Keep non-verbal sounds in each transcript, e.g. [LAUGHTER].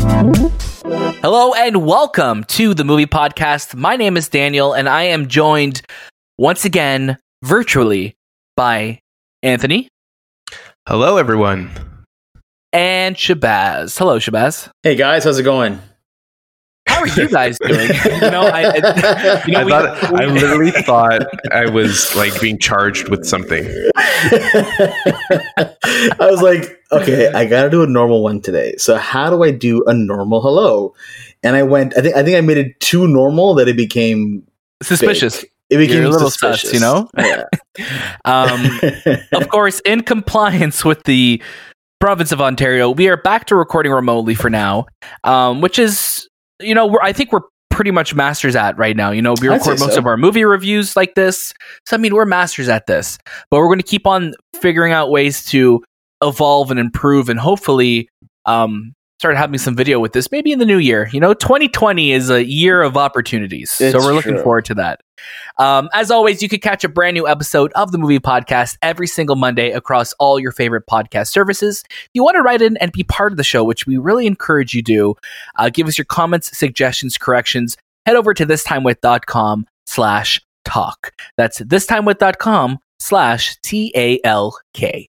Hello and welcome to the movie podcast. My name is Daniel and I am joined once again virtually by Anthony Hello, everyone. and Shahbaz. Hello, Shahbaz. Hey guys, how's it going? How are you guys [LAUGHS] doing? you know, I, I- you know, I we- thought I literally thought I was like being charged with something. I was like, okay, I gotta do a normal one today. So how do I do a normal hello? And I went. I think I think I made it too normal that it became suspicious. fake. It became You're a little suspicious, sus, you know? Yeah. [LAUGHS] Um, of course, in compliance [LAUGHS] with the province of Ontario, we are back to recording remotely for now, um, which is, you know, we're, I think we're pretty much masters at right now. You know, we record most so. of our movie reviews like this. So, I mean, we're masters at this, but we're going to keep on figuring out ways to evolve and improve and hopefully um, start having some video with this maybe in the new year. You know, 2020 is a year of opportunities. so, we're looking forward to that. Um, as always, you can catch a brand new episode of the movie podcast every single Monday across all your favorite podcast services. If you want to write in and be part of the show, which we really encourage you to do, uh, give us your comments, suggestions, corrections. Head over to thistimewith.com slash talk. That's thistimewith.com slash T A L K.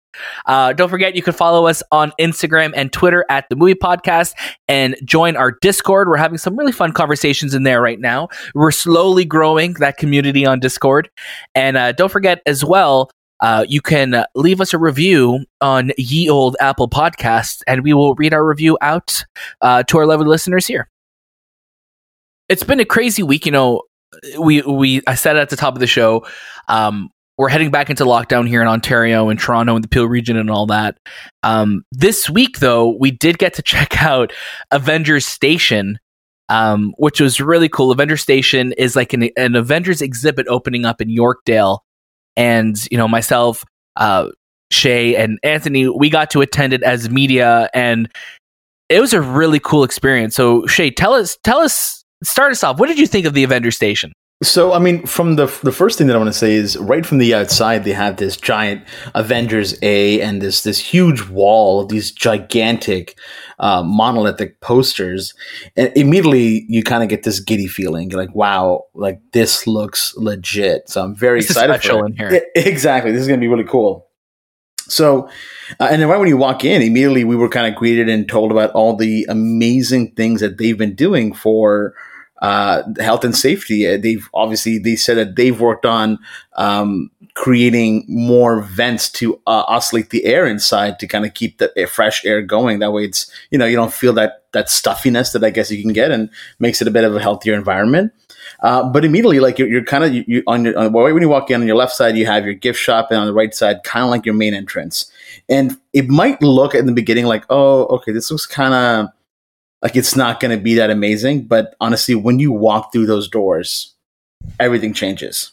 Uh, don't forget, you can follow us on Instagram and Twitter at the Movie Podcast and join our Discord. We're having some really fun conversations in there right now. We're slowly growing that community on Discord. And uh, don't forget as well, uh, you can leave us a review on ye old Apple Podcasts, and we will read our review out uh, to our lovely listeners here. It's been a crazy week, you know. We we I said at the top of the show, um, we're heading back into lockdown here in Ontario and Toronto and the Peel region and all that. Um, this week, though, we did get to [LAUGHS] check out Avengers Station, um, which was really cool. Avengers Station is like an, an Avengers exhibit opening up in Yorkdale, and you know myself, uh, Shay, and Anthony, we got to attend it as media, and it was a really cool experience. So Shay, tell us, tell us, start us off. What did you think of the Avengers Station? So, I mean, from the the first thing that I want to say is right from the outside, they have this giant Avengers A and this this huge wall, these gigantic uh, monolithic posters, and immediately you kind of get this giddy feeling. You're like, wow, like this looks legit. So I'm very This is excited special for it. in here. Yeah, exactly, this is going to be really cool. So, uh, and then right when you walk in, immediately we were kind of greeted and told about all the amazing things that they've been doing for uh, health and safety. Uh, They've obviously they said that they've worked on um, creating more vents to uh, oscillate the air inside to kind of keep the air- fresh air going. That way, it's you know you don't feel that that stuffiness that I guess you can get, and makes it a bit of a healthier environment. Uh, but immediately, like you're, you're kind of you, you, on your on, when you walk in on your left side, you have your gift shop, and on the right side, kind of like your main entrance. And it might look in the beginning like, oh, okay, this looks kind of like it's not going to be that amazing. But honestly, when you walk through those doors, everything changes.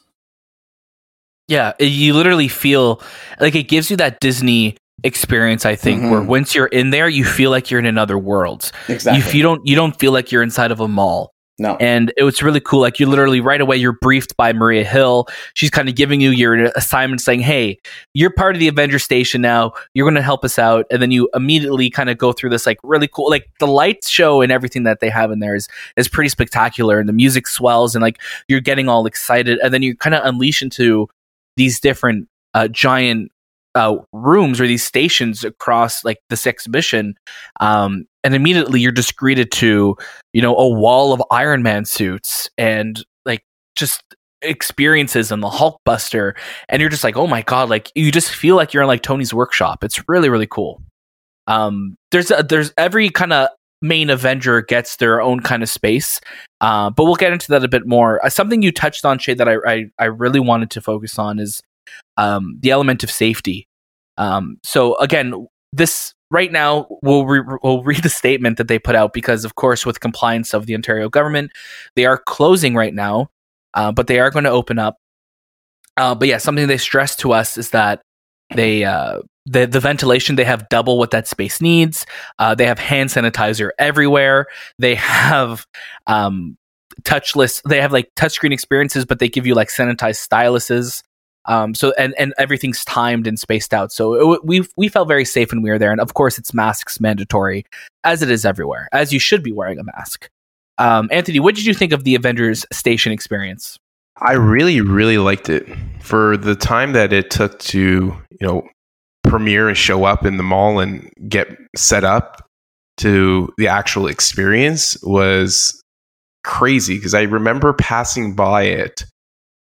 Yeah, you literally feel like it gives you that Disney experience. I think where Mhm. once you're in there, you feel like you're in another world. Exactly. You, you don't you don't feel like you're inside of a mall. No. And it was really cool. Like you literally right away, you're briefed by Maria Hill. She's kind of giving you your assignment, saying, "Hey, you're part of the Avenger Station now. You're going to help us out." And then you immediately kind of go through this like really cool, like the lights show and everything that they have in there is is pretty spectacular. And the music swells, and like you're getting all excited, and then you kind of unleash into these different uh, giant uh, rooms or these stations across like this exhibition, um, and immediately you're just greeted to you know a wall of Iron Man suits and like just experiences in the Hulkbuster, and you're just like, oh my god, like you just feel like you're in like Tony's workshop. It's really really cool. Um, there's a, there's every kind of main Avenger gets their own kind of space, uh, but we'll get into that a bit more. Uh, something you touched on, Shay, that I, I I really wanted to focus on is um, the element of safety. Um, so again, this right now we'll re- we'll read the statement that they put out because, of course, with compliance of the Ontario government, they are closing right now, uh, but they are going to open up. Uh, but yeah, something they stressed to us is that they uh, the the ventilation they have double what that space needs. Uh, they have hand sanitizer everywhere. They have um, touchless. They have like touchscreen experiences, but they give you like sanitized styluses. Um, so and and everything's timed and spaced out. So it, we we felt very safe when we were there. And of course, it's masks mandatory, as it is everywhere, as you should be wearing a mask. Um, Anthony, what did you think of the Avengers Station experience? I really, really liked it for the time that it took to, you know, premiere and show up in the mall and get set up to the actual experience was crazy because I remember passing by it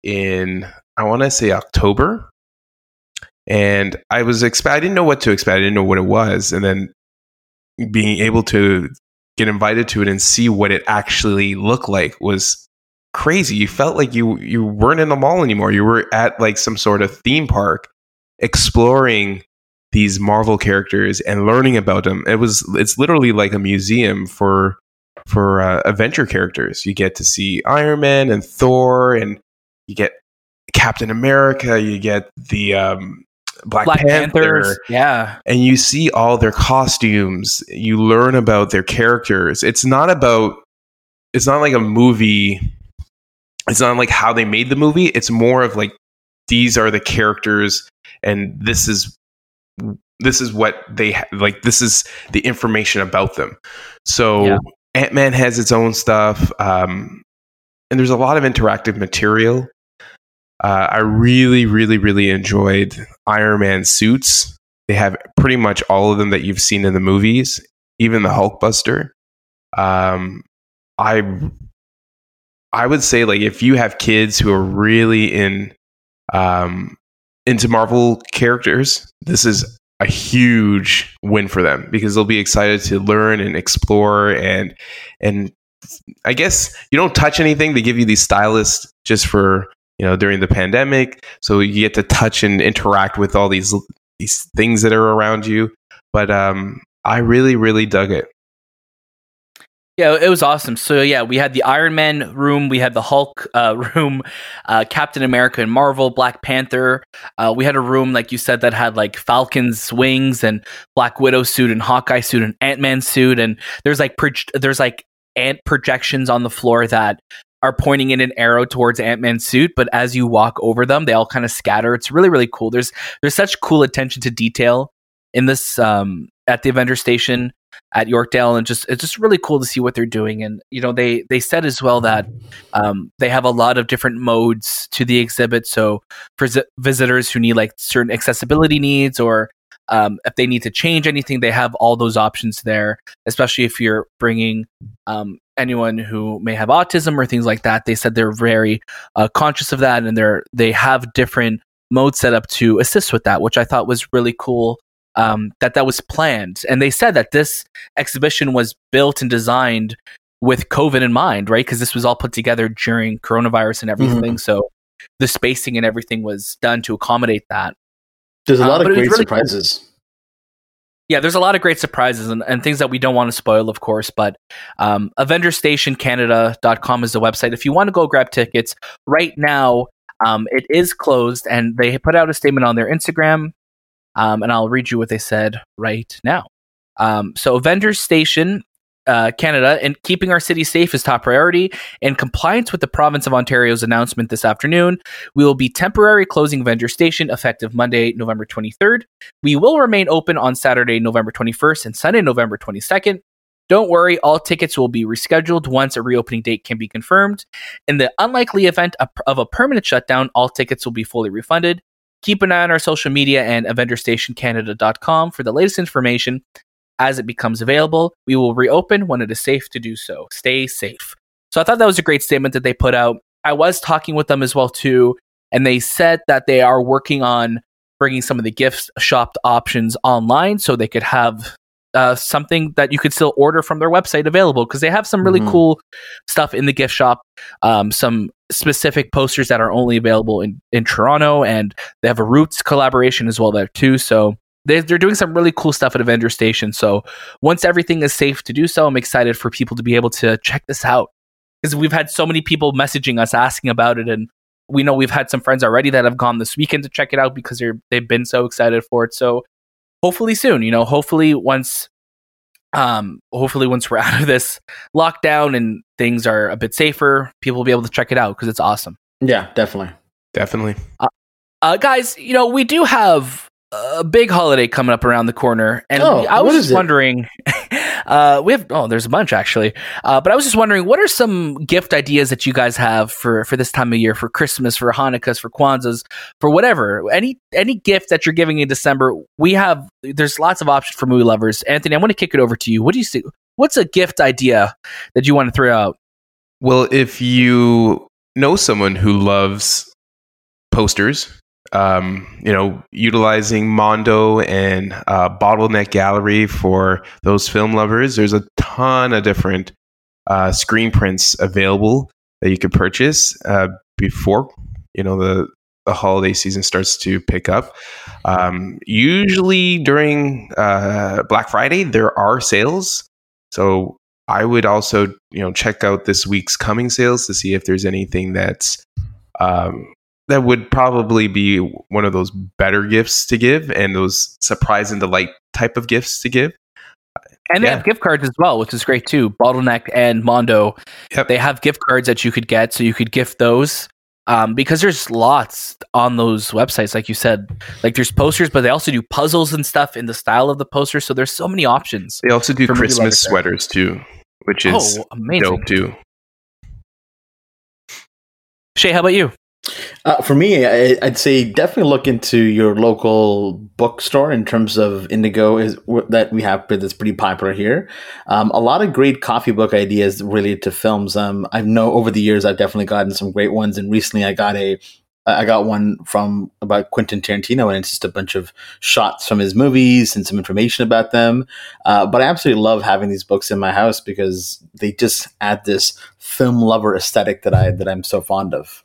in I want to say October and I was expect I didn't know what to expect I didn't know what it was and then being able to get invited to it and see what it actually looked like was crazy you felt like you you weren't in the mall anymore you were at like some sort of theme park exploring these Marvel characters and learning about them. It was it's literally like a museum for for uh, adventure characters. You get to see Iron Man and Thor, and you get Captain America. You get the um, Black, Black Panther, Panthers, yeah, and you see all their costumes. You learn about their characters. It's not about. It's not like a movie. It's not like how they made the movie. It's more of like these are the characters, and this is this is what they ha- like this is the information about them so yeah. ant-man has its own stuff um, and there's a lot of interactive material uh, i really really really enjoyed iron man suits they have pretty much all of them that you've seen in the movies even the hulkbuster um, i i would say like if you have kids who are really in um, into Marvel characters, this is a huge win for them because they'll be excited to learn and explore and and I guess you don't touch anything. They give you these stylists just for you know during the pandemic, so you get to touch and interact with all these these things that are around you. But um, I really really dug it. Yeah, it was awesome. So yeah, we had the Iron Man room, we had the Hulk [LAUGHS] uh, room, uh, Captain America and Marvel, Black Panther. Uh, we had a room like you said that had like Falcon's wings and Black Widow suit and Hawkeye suit and Ant Man suit, and there's like pro- there's like ant projections on the floor that are pointing in an arrow towards Ant Man's suit, but as you walk over them, they all kind of scatter. It's really really cool. There's there's such cool attention to detail in this um, at the Avenger Station at Yorkdale, and just it's just really cool to see what they're doing. And you know, they they said as well that um, they have a lot of different modes to the exhibit. So for z- visitors who need like certain accessibility needs or um, if they need to change anything, they have all those options there. Especially if you're bringing um, anyone who may have autism or things like that. They said they're very uh, conscious of that, and they're they have different modes set up to assist with that, which I thought was really cool um, that that was planned. And they said that this exhibition was built and designed with COVID in mind, right? Because this was all put together during coronavirus and everything. Mm-hmm. So the spacing and everything was done to accommodate that. There's a lot um, of great really surprises. Cool. Yeah, there's a lot of great surprises and, and things that we don't want to spoil, of course. But um, AvengerStationCanada.com is the website. If you want to go grab tickets right now, um, it is closed, and they put out a statement on their Instagram um, and I'll read you what they said right now. Um, so, Avengers Station uh, Canada and keeping our city safe is top priority. In compliance with the province of Ontario's announcement this afternoon, we will be temporary closing Avenger Station effective Monday, November 23rd. We will remain open on Saturday, November 21st and Sunday, November 22nd. Don't worry, all tickets will be rescheduled once a reopening date can be confirmed. In the unlikely event of a permanent shutdown, all tickets will be fully refunded. keep an eye on our social media and avengerstationcanada.com for the latest information as it becomes available. We will reopen when it is safe to do so. Stay safe. So I thought that was a great statement that they put out. I was talking with them as well too, and they said that they are working on bringing some of the gift shopped options online so they could have uh, something that you could still order from their website available because they have some really Mhm. cool stuff in the gift shop. Um, some specific posters that are only available in, in Toronto, and they have a Roots collaboration as well there too. So they, they're doing some really cool stuff at Avenger Station. So once everything is safe to do so, I'm excited for people to be able to check this out because we've had so many people messaging us asking about it, and we know we've had some friends already that have gone this weekend to check it out because they're they've been so excited for it. So hopefully soon, you know, hopefully once um hopefully once we're [LAUGHS] out of this lockdown and things are a bit safer, people will be able to check it out because it's awesome. Yeah, definitely. Definitely. Uh guys, you know, we do have a big holiday coming up around the corner and Oh, I was just wondering [LAUGHS] uh we have oh there's a bunch actually. Uh but I was just wondering what are some gift ideas that you guys have for for this time of year for Christmas, for Hanukkahs, for Kwanzaa's, for whatever. Any any gift that you're giving in December, we have there's lots of options for movie lovers. Anthony, I want to kick it over to you. What do you see what's a gift idea that you want to throw out? Well, if you know someone who loves posters, um, you know, utilizing Mondo and uh, Bottleneck Gallery for those film lovers, there's a ton of different uh, screen prints available that you could purchase uh, before you know the the holiday season starts to pick up. Um, usually during uh, Black Friday, there are sales. So I would also, you know, check out this week's coming sales to see if there's anything that's um, that would probably be one of those better gifts to give and those surprise and delight type of gifts to give. And they Yeah. have gift cards as well, which is great too. Bottleneck and Mondo, Yep. they have gift cards that you could get, so you could gift those. Um, because there's lots on those websites, like you said, like there's posters, but they also do puzzles and stuff in the style of the poster. So there's so many options. They also do For movie lovers Christmas sweaters too, which is oh, amazing! dope too. Shay, how about you? Uh, for me, I, I'd say definitely look into your local bookstore in terms of Indigo is that we have that's pretty popular here. Um, a lot of great coffee book ideas related to films. Um, I know over the years I've definitely gotten some great ones, and recently I got a I got one from about Quentin Tarantino, and it's just a bunch of shots from his movies and some information about them. Uh, but I absolutely love having these books in my house because they just add this film lover aesthetic that I that I'm so fond of.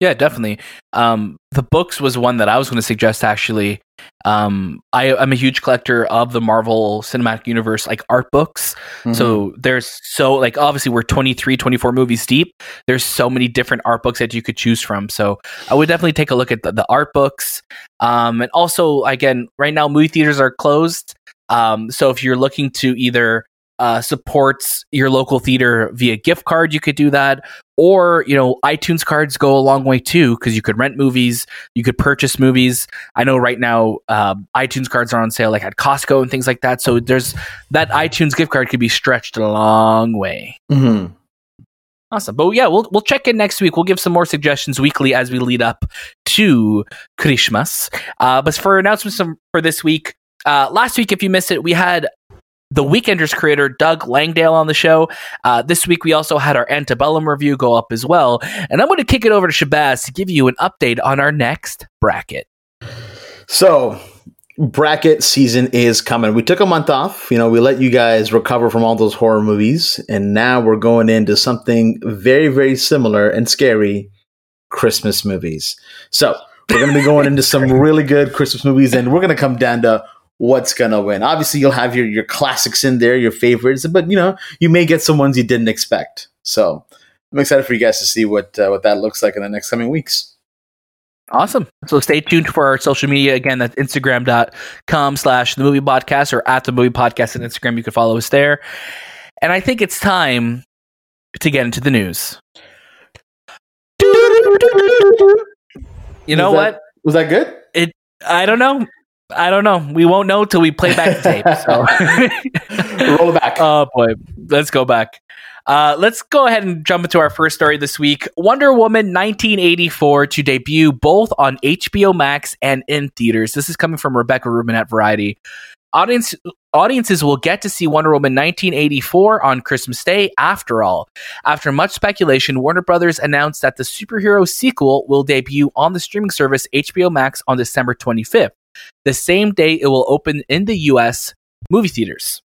Yeah, definitely. Um, the books was one that I was going to suggest. Actually, um, I, I'm a huge collector of the Marvel Cinematic Universe, like art books. Mm-hmm. So there's so like obviously we're 23, 24 movies deep. There's so many different art books that you could choose from. So I would definitely take a look at the, the art books. Um, and also again, right now movie theaters are closed. Um, so if you're looking to either uh, supports your local theater via gift card, you could do that. Or, you know, iTunes cards go a long way too, because you could rent movies, you could purchase movies. I know right now um, iTunes cards are on sale, like at Costco and things like that. So there's that iTunes gift card could be stretched a long way. Mhm. Awesome. But yeah, we'll we'll check in next week. We'll give some more suggestions weekly as we lead up to Christmas. Uh, but for announcements from- for this week, uh, last week, if you missed it, we had the Weekenders creator Doug Langdale on the show. Uh, this week, we also had our Antebellum review go up as well. And I'm going to kick it over to Shahbaz to give you an update on our next bracket. So, bracket season is coming. We took a month off. You know, we let you guys recover from all those horror movies, and now we're going into something very, very similar and scary Christmas movies. So, we're going to be going into some [LAUGHS] really good Christmas movies, and we're going to come down to what's going to win. Obviously, you'll have your, your classics in there, your favorites, but you know, you may get some ones you didn't expect. So, I'm excited for you guys to see what uh, what that looks like in the next coming weeks. Awesome. So stay tuned for our social media. Again, that's instagram.com slash the movie podcast or at the movie podcast on Instagram. You can follow us there. And I think it's time to get into the news. [LAUGHS] You know Was what? Was that good? It I don't know. I don't know. We won't know till we play back the tape. So. [LAUGHS] Roll it back. oh boy, let's go back. Uh, let's go ahead and jump into our first story this week. Wonder Woman 1984 to debut both on HBO Max and in theaters. This is coming from Rebecca Rubin at Variety. Audience audiences will get to see Wonder Woman 1984 on Christmas Day after all. After much speculation, Warner Brothers announced that the superhero sequel will debut on the streaming service HBO Max on December 25th, the same day it will open in the US movie theaters.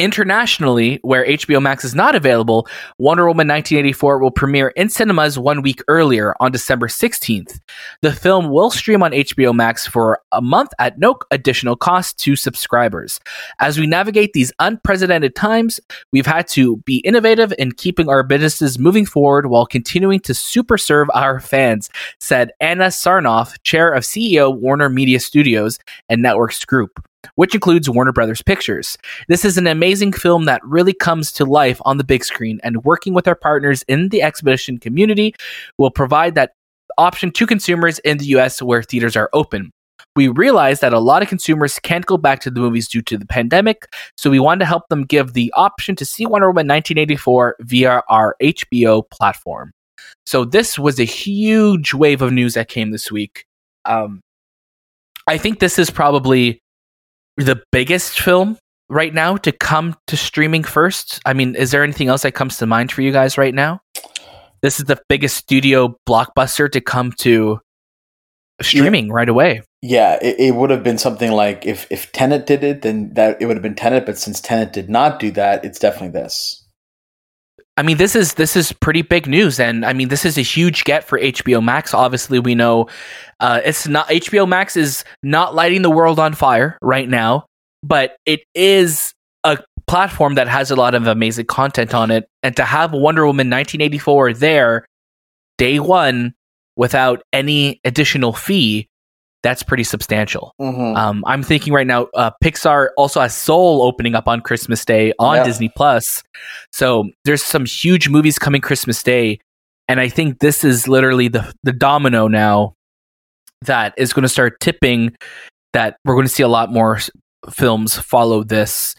Internationally, where HBO Max is not available, Wonder Woman 1984 will premiere in cinemas one week earlier on December 16th. The film will stream on HBO Max for a month at no additional cost to subscribers. As we navigate these unprecedented times, we've had to be innovative in keeping our businesses moving forward while continuing to super serve our fans, said Anna Sarnoff, chair of CEO Warner Media Studios and Networks Group which includes Warner Brothers Pictures. This is an amazing film that really comes to life on the big screen, and working with our partners in the exhibition community will provide that option to consumers in the US where theaters are open. We realize that a lot of consumers can't go back to the movies due to the pandemic, so we wanted to help them give the option to see Wonder Woman 1984 via our HBO platform. So this was a huge wave of news that came this week. Um, I think this is probably the biggest film right now to come to streaming first? I mean, is there anything else that comes to mind for you guys right now? This is the biggest studio blockbuster to come to streaming yeah. right away. Yeah, it, it, would have been something like if if Tenet did it, then that it would have been Tenet. But since Tenet did not do that, it's definitely this. I mean, this is this is pretty big news, and I mean, this is a huge get for HBO Max. Obviously, we know uh, it's not HBO Max is not lighting the world on fire right now, but it is a platform that has a lot of amazing content on it, and to have Wonder Woman 1984 there day one without any additional fee that's pretty substantial. Mm-hmm. Um, I'm thinking right now, uh, Pixar also has Soul opening up on Christmas Day on yep. Disney Plus. So there's some huge movies coming Christmas Day, and I think this is literally the the domino now that is going to start tipping. That we're going to see a lot more films follow this,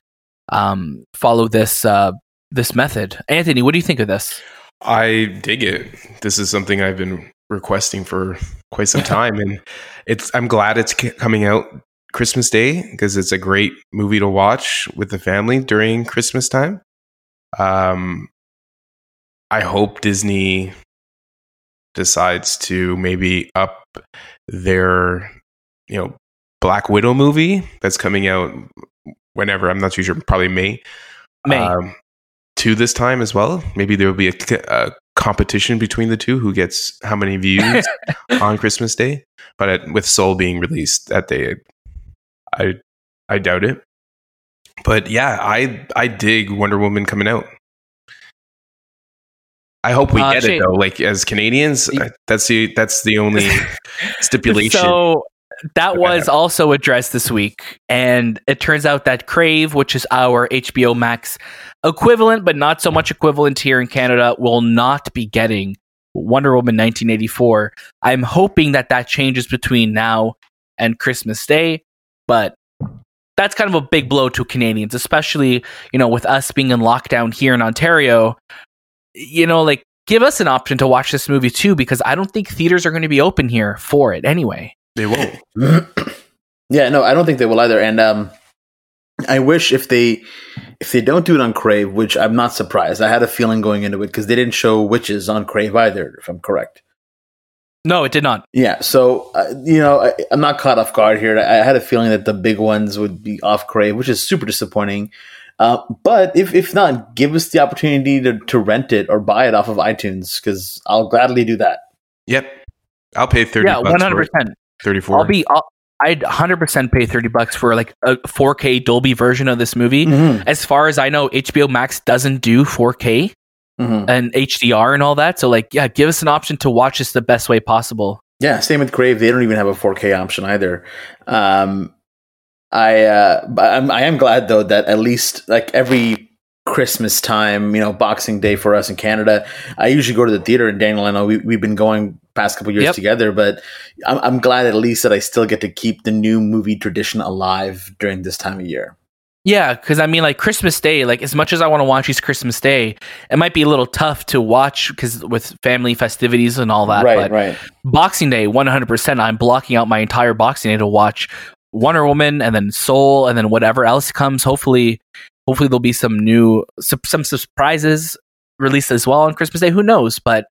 um, follow this uh, this method. Anthony, what do you think of this? I dig it. This is something I've been requesting for quite some [LAUGHS] time, and it's. I'm glad it's coming out Christmas Day because it's a great movie to watch with the family during Christmas time. Um, I hope Disney decides to maybe up their, you know, Black Widow movie that's coming out whenever. I'm not too sure. Probably May. May. Um, to this time as well. Maybe there will be a, a competition between the two who gets how many views [LAUGHS] on Christmas Day. But at, with Soul being released that day, I I doubt it. But yeah, I I dig Wonder Woman coming out. I hope we uh, get Shane, it though. Like as Canadians, that's the that's the only [LAUGHS] stipulation. So that was also addressed this week, and it turns out that Crave, which is our HBO Max equivalent, but not so much equivalent here in Canada, will not be getting Wonder Woman 1984. I'm hoping that that changes between now and Christmas Day, but that's kind of a big blow to Canadians, especially you know with us being in lockdown here in Ontario. You know, like give us an option to watch this movie too, because I don't think theaters are going to be open here for it anyway. They won't. [LAUGHS] yeah, no, I don't think they will either. And um, I wish if they if they don't do it on Crave, which I'm not surprised. I had a feeling going into it because they didn't show witches on Crave either, if I'm correct. No, it did not. Yeah, so uh, you know, I, am not caught off guard here. I had a feeling that the big ones would be off Crave, which is super disappointing. Uh, but if if not, give us the opportunity to, to rent it or buy it off of iTunes because I'll gladly do that. Yep, I'll pay thirty. Yeah, one hundred percent. 34 i'll be I'll, i'd 100% pay 30 bucks for like a 4k dolby version of this movie. Mm-hmm. as far as i know hbo max doesn't do 4k mm-hmm. and hdr and all that. So like yeah give us an option to watch this the best way possible. Yeah same with crave. They don't even have a 4k option either. Um i uh I'm, i am glad though that at least like every Christmas time, you know, Boxing Day for us in Canada. I usually go to the theater, and Daniel, I know we, we've been going past couple years yep. together, but I'm, I'm glad at least that I still get to keep the new movie tradition alive during this time of year. Yeah, because I mean, like Christmas Day, like as much as I want to watch these Christmas Day, it might be a little tough to watch because with family festivities and all that. right, but right. Boxing Day, one hundred percent, I'm blocking out my entire Boxing Day to watch Wonder Woman and then Soul and then whatever else comes. Hopefully, hopefully there'll be some new some, surprises released as well on Christmas Day. Who knows? But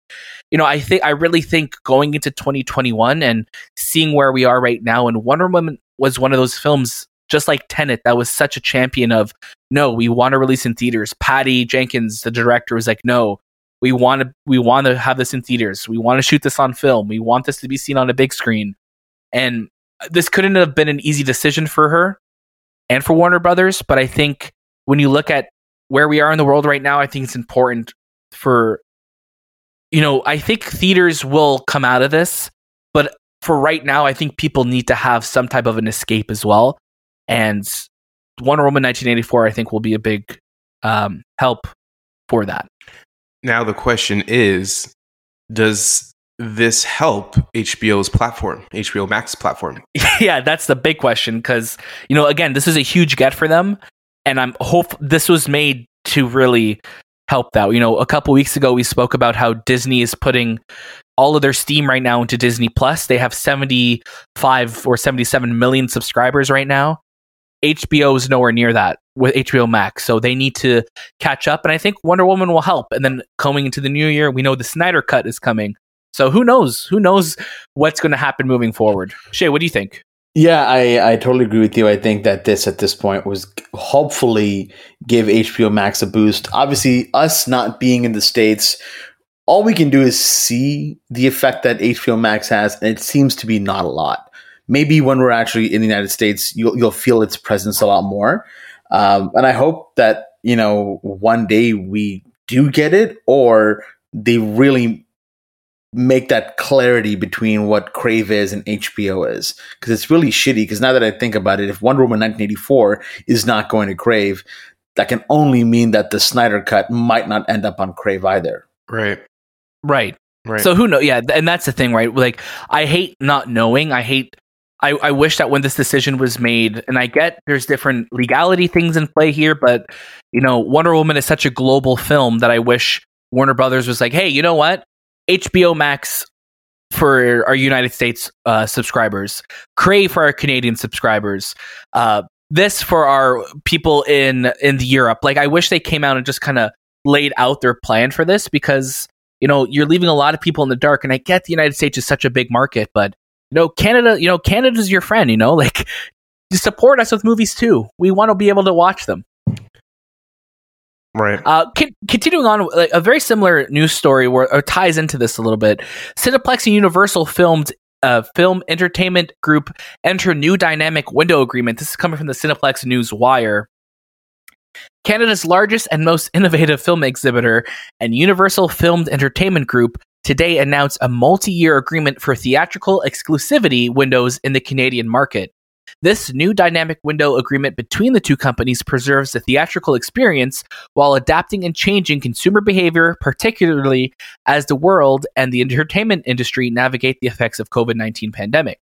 you know, I think I really think going into 2021 and seeing where we are right now, and Wonder Woman was one of those films just like Tenet, that was such a champion of no, we want to release in theaters. Patty Jenkins, the director, was like, no, we want to we want to have this in theaters. We want to shoot this on film. We want this to be seen on a big screen. And uh, this couldn't have been an easy decision for her and for Warner Brothers, but I think when you look at where we are in the world right now, I think it's important for you know, I think theaters will come out of this, but for right now, I think people need to have some type of an escape as well and Wonder Woman 1984 I think will be a big um, help for that. Now the question is, does this help HBO's platform, HBO Max platform? [LAUGHS] yeah, that's the big question because you know again this is a huge get for them, and I'm hope this was made to really help that. You know, a couple weeks ago we spoke about how Disney is putting all of their steam right now into Disney Plus. They have 75 or 77 million subscribers right now. HBO is nowhere near that with HBO Max. So they need to catch up. And I think Wonder Woman will help. And then coming into the new year, we know the Snyder Cut is coming. So who knows? Who knows what's going to happen moving forward? Shay, what do you think? Yeah, I, I totally agree with you. I think that this at this point was hopefully give HBO Max a boost. Obviously, us not being in the States, all we can do is see the effect that HBO Max has, and it seems to be not a lot maybe when we're actually in the United States, you'll, you'll feel its presence a lot more. Um, and I hope that, you know, one day we do get it or they really make that clarity between what Crave is and HBO is. Because it's really shitty. Because now that I think about it, if Wonder Woman 1984 is not going to Crave, that can only mean that the Snyder Cut might not end up on Crave either. Right. Right. Right. So who knows? Yeah, and that's the thing, right? Like, I hate not knowing. I hate I, I wish that when this decision was made, and I get there's different legality things in play here, but you know, Wonder Woman is such a global film that I wish Warner Brothers was like, hey, you know what? HBO Max for our United States uh, subscribers, Crave for our Canadian subscribers, uh, this for our people in in the Europe. Like, I wish they came out and just kind of laid out their plan for this because you know you're leaving a lot of people in the dark. And I get the United States is such a big market, but you know, Canada, you know, Canada's your friend, you know, [LAUGHS] like support us with movies too. We want to be able to watch them. Right. Uh, con- continuing on, like, a very similar news story where ties into this a little bit. Cineplex and Universal filmed uh, film entertainment group enter new dynamic window agreement. This is coming from the Cineplex News Wire. Canada's largest and most innovative film exhibitor and Universal Filmed Entertainment Group today announced a multi year agreement for theatrical exclusivity windows in the Canadian market. This new dynamic window agreement between the two companies preserves the theatrical experience while adapting and changing consumer behavior, particularly as the world and the entertainment industry navigate the effects of COVID-19 pandemic.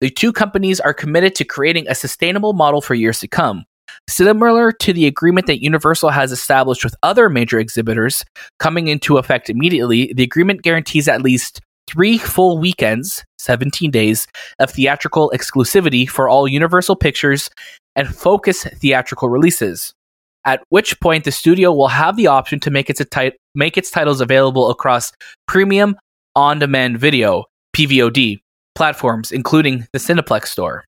The two companies are committed to creating a sustainable model for years to come. Similar to the agreement that Universal has established with other major exhibitors coming into effect immediately, the agreement guarantees at least three full weekends, 17 days, of theatrical exclusivity for all Universal Pictures and Focus theatrical releases. At which point, the studio will have the option to make its, make its titles available across premium on demand video, PVOD, platforms, including the Cineplex Store.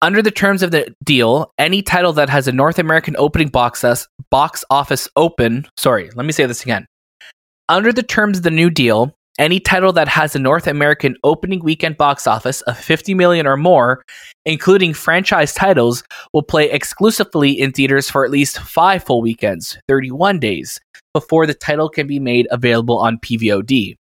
Under the terms of the deal, any title that has a North American opening box, box office open, sorry, let me say this again. Under the terms of the new deal, any title that has a North American opening weekend box office of 50 million or more, including franchise titles, will play exclusively in theaters for at least 5 full weekends, 31 days, before the title can be made available on PVOD.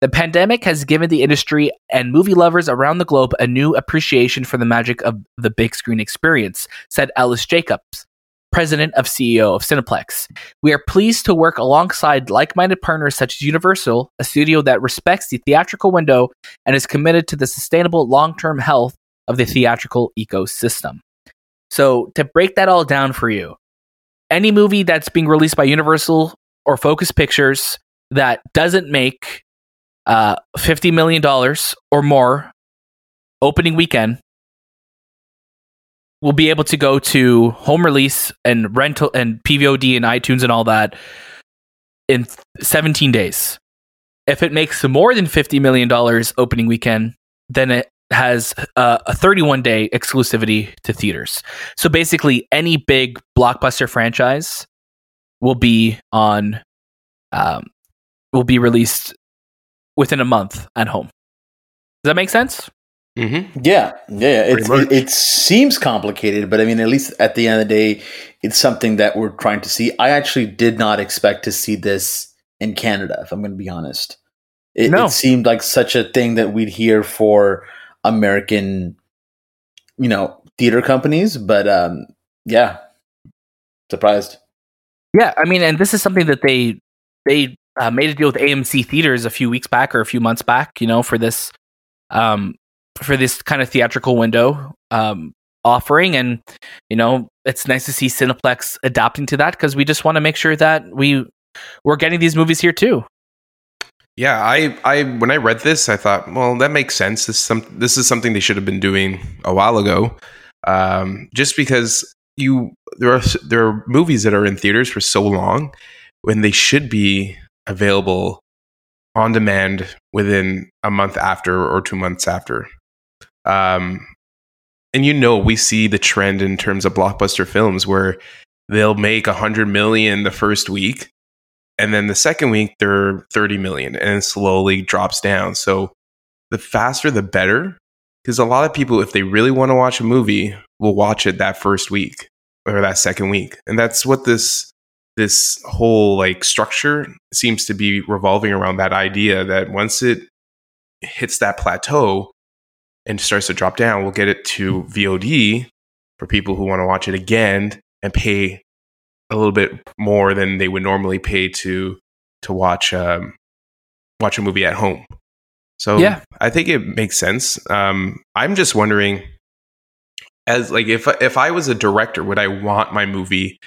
The pandemic has given the industry and movie lovers around the globe a new appreciation for the magic of the big screen experience, said Ellis Jacobs, president of CEO of Cineplex. We are pleased to work alongside like minded partners such as Universal, a studio that respects the theatrical window and is committed to the sustainable long term health of the theatrical ecosystem. So to break that all down for you, any movie that's being released by Universal or Focus Pictures that doesn't make uh, fifty million dollars or more opening weekend will be able to go to home release and rental and PVOD and iTunes and all that in 17 days. If it makes more than $50 million opening weekend, then it has uh, a 31 day exclusivity to theaters. So basically, any big blockbuster franchise will be on, um, will be released within a month at home. Does that make sense? Mm-hmm. Yeah, yeah. It's, it, it seems complicated, but I mean, at least at the end of the day, it's something that we're trying to see. I actually did not expect to see this in Canada, if I'm going to be honest. It, No. it seemed like such a thing that we'd hear for American, you know, theater companies, but um, yeah, surprised. Yeah, I mean, and this is something that they they uh, made a deal with AMC theaters a few weeks back or a few months back, you know, for this um for this kind of theatrical window um offering and you know, it's nice to see Cineplex adapting to that because we just want to make sure that we we're getting these movies here too. Yeah, I, I when I read this, I thought, well, that makes sense. This is some this is something they should have been doing a while ago. Um, just because you there are there are movies that are in theaters for so long when they should be available on demand within a month after or two months after. Um, and you know, we see the trend in terms of blockbuster films where they'll make a hundred million the first week and then the second week they're 30 million and slowly drops down. So the faster the better because a lot of people if they really want to watch a movie will watch it that first week or that second week. And that's what this this whole like structure seems to be revolving around that idea that once it hits that plateau and starts to drop down we'll get it to VOD for people who want to watch it again and pay a little bit more than they would normally pay to to watch um, watch a movie at home. So Yeah. I think it makes sense. Um, I'm just wondering, as like if if I was a director, would I want my movie?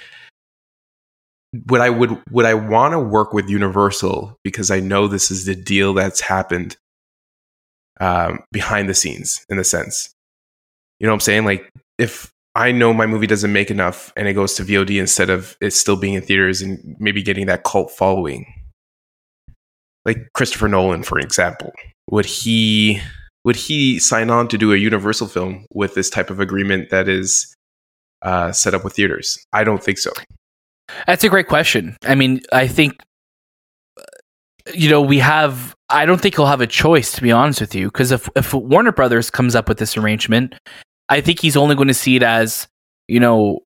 Would I would would I want to work with Universal because I know this is the deal that's happened um, behind the scenes in a sense. You know what I'm saying? Like if I know my movie doesn't make enough and it goes to VOD instead of it still being in theaters and maybe getting that cult following. Like Christopher Nolan, for example, would he would he sign on to do a Universal film with this type of agreement that is uh, set up with theaters? I don't think so. That's a great question. I mean, I think uh, you know we have. I don't think he'll have a choice, to be honest with you, because if if Warner Brothers comes up with this arrangement, I think he's only going to see it as you know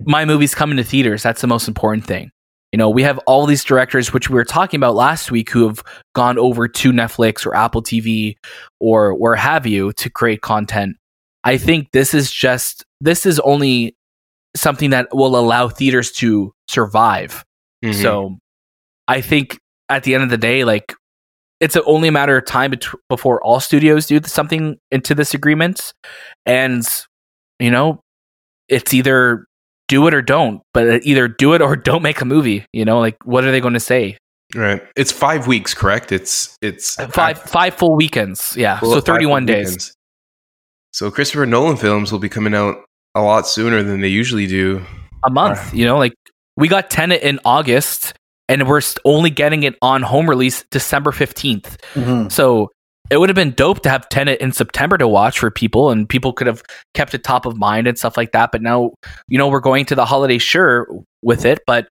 my movie's coming to theaters. That's the most important thing. You know, we have all these directors, which we were talking about last week, who have gone over to Netflix or Apple TV or where have you to create content. I think this is just this is only something that will allow theaters to survive. Mhm. So I think at the end of the day, like it's a- only a matter of time bet- before all studios do something into this agreement, and you know, it's either do it or don't. But either do it or [LAUGHS] don't make a movie. You know, like what are they going to say? right, it's five weeks, correct? It's it's uh, Five five full weekends. Yeah, Well, so thirty one days. weekends. So Christopher Nolan films will be coming out a lot sooner than they usually do. a month. You know, like we got Tenet in August, and we're only getting it on home release December 15th. Mhm. So it would have been dope to have Tenet in September to watch for people, and people could have kept it top of mind and stuff like that. But now, you know, we're going to the holiday sure with it, but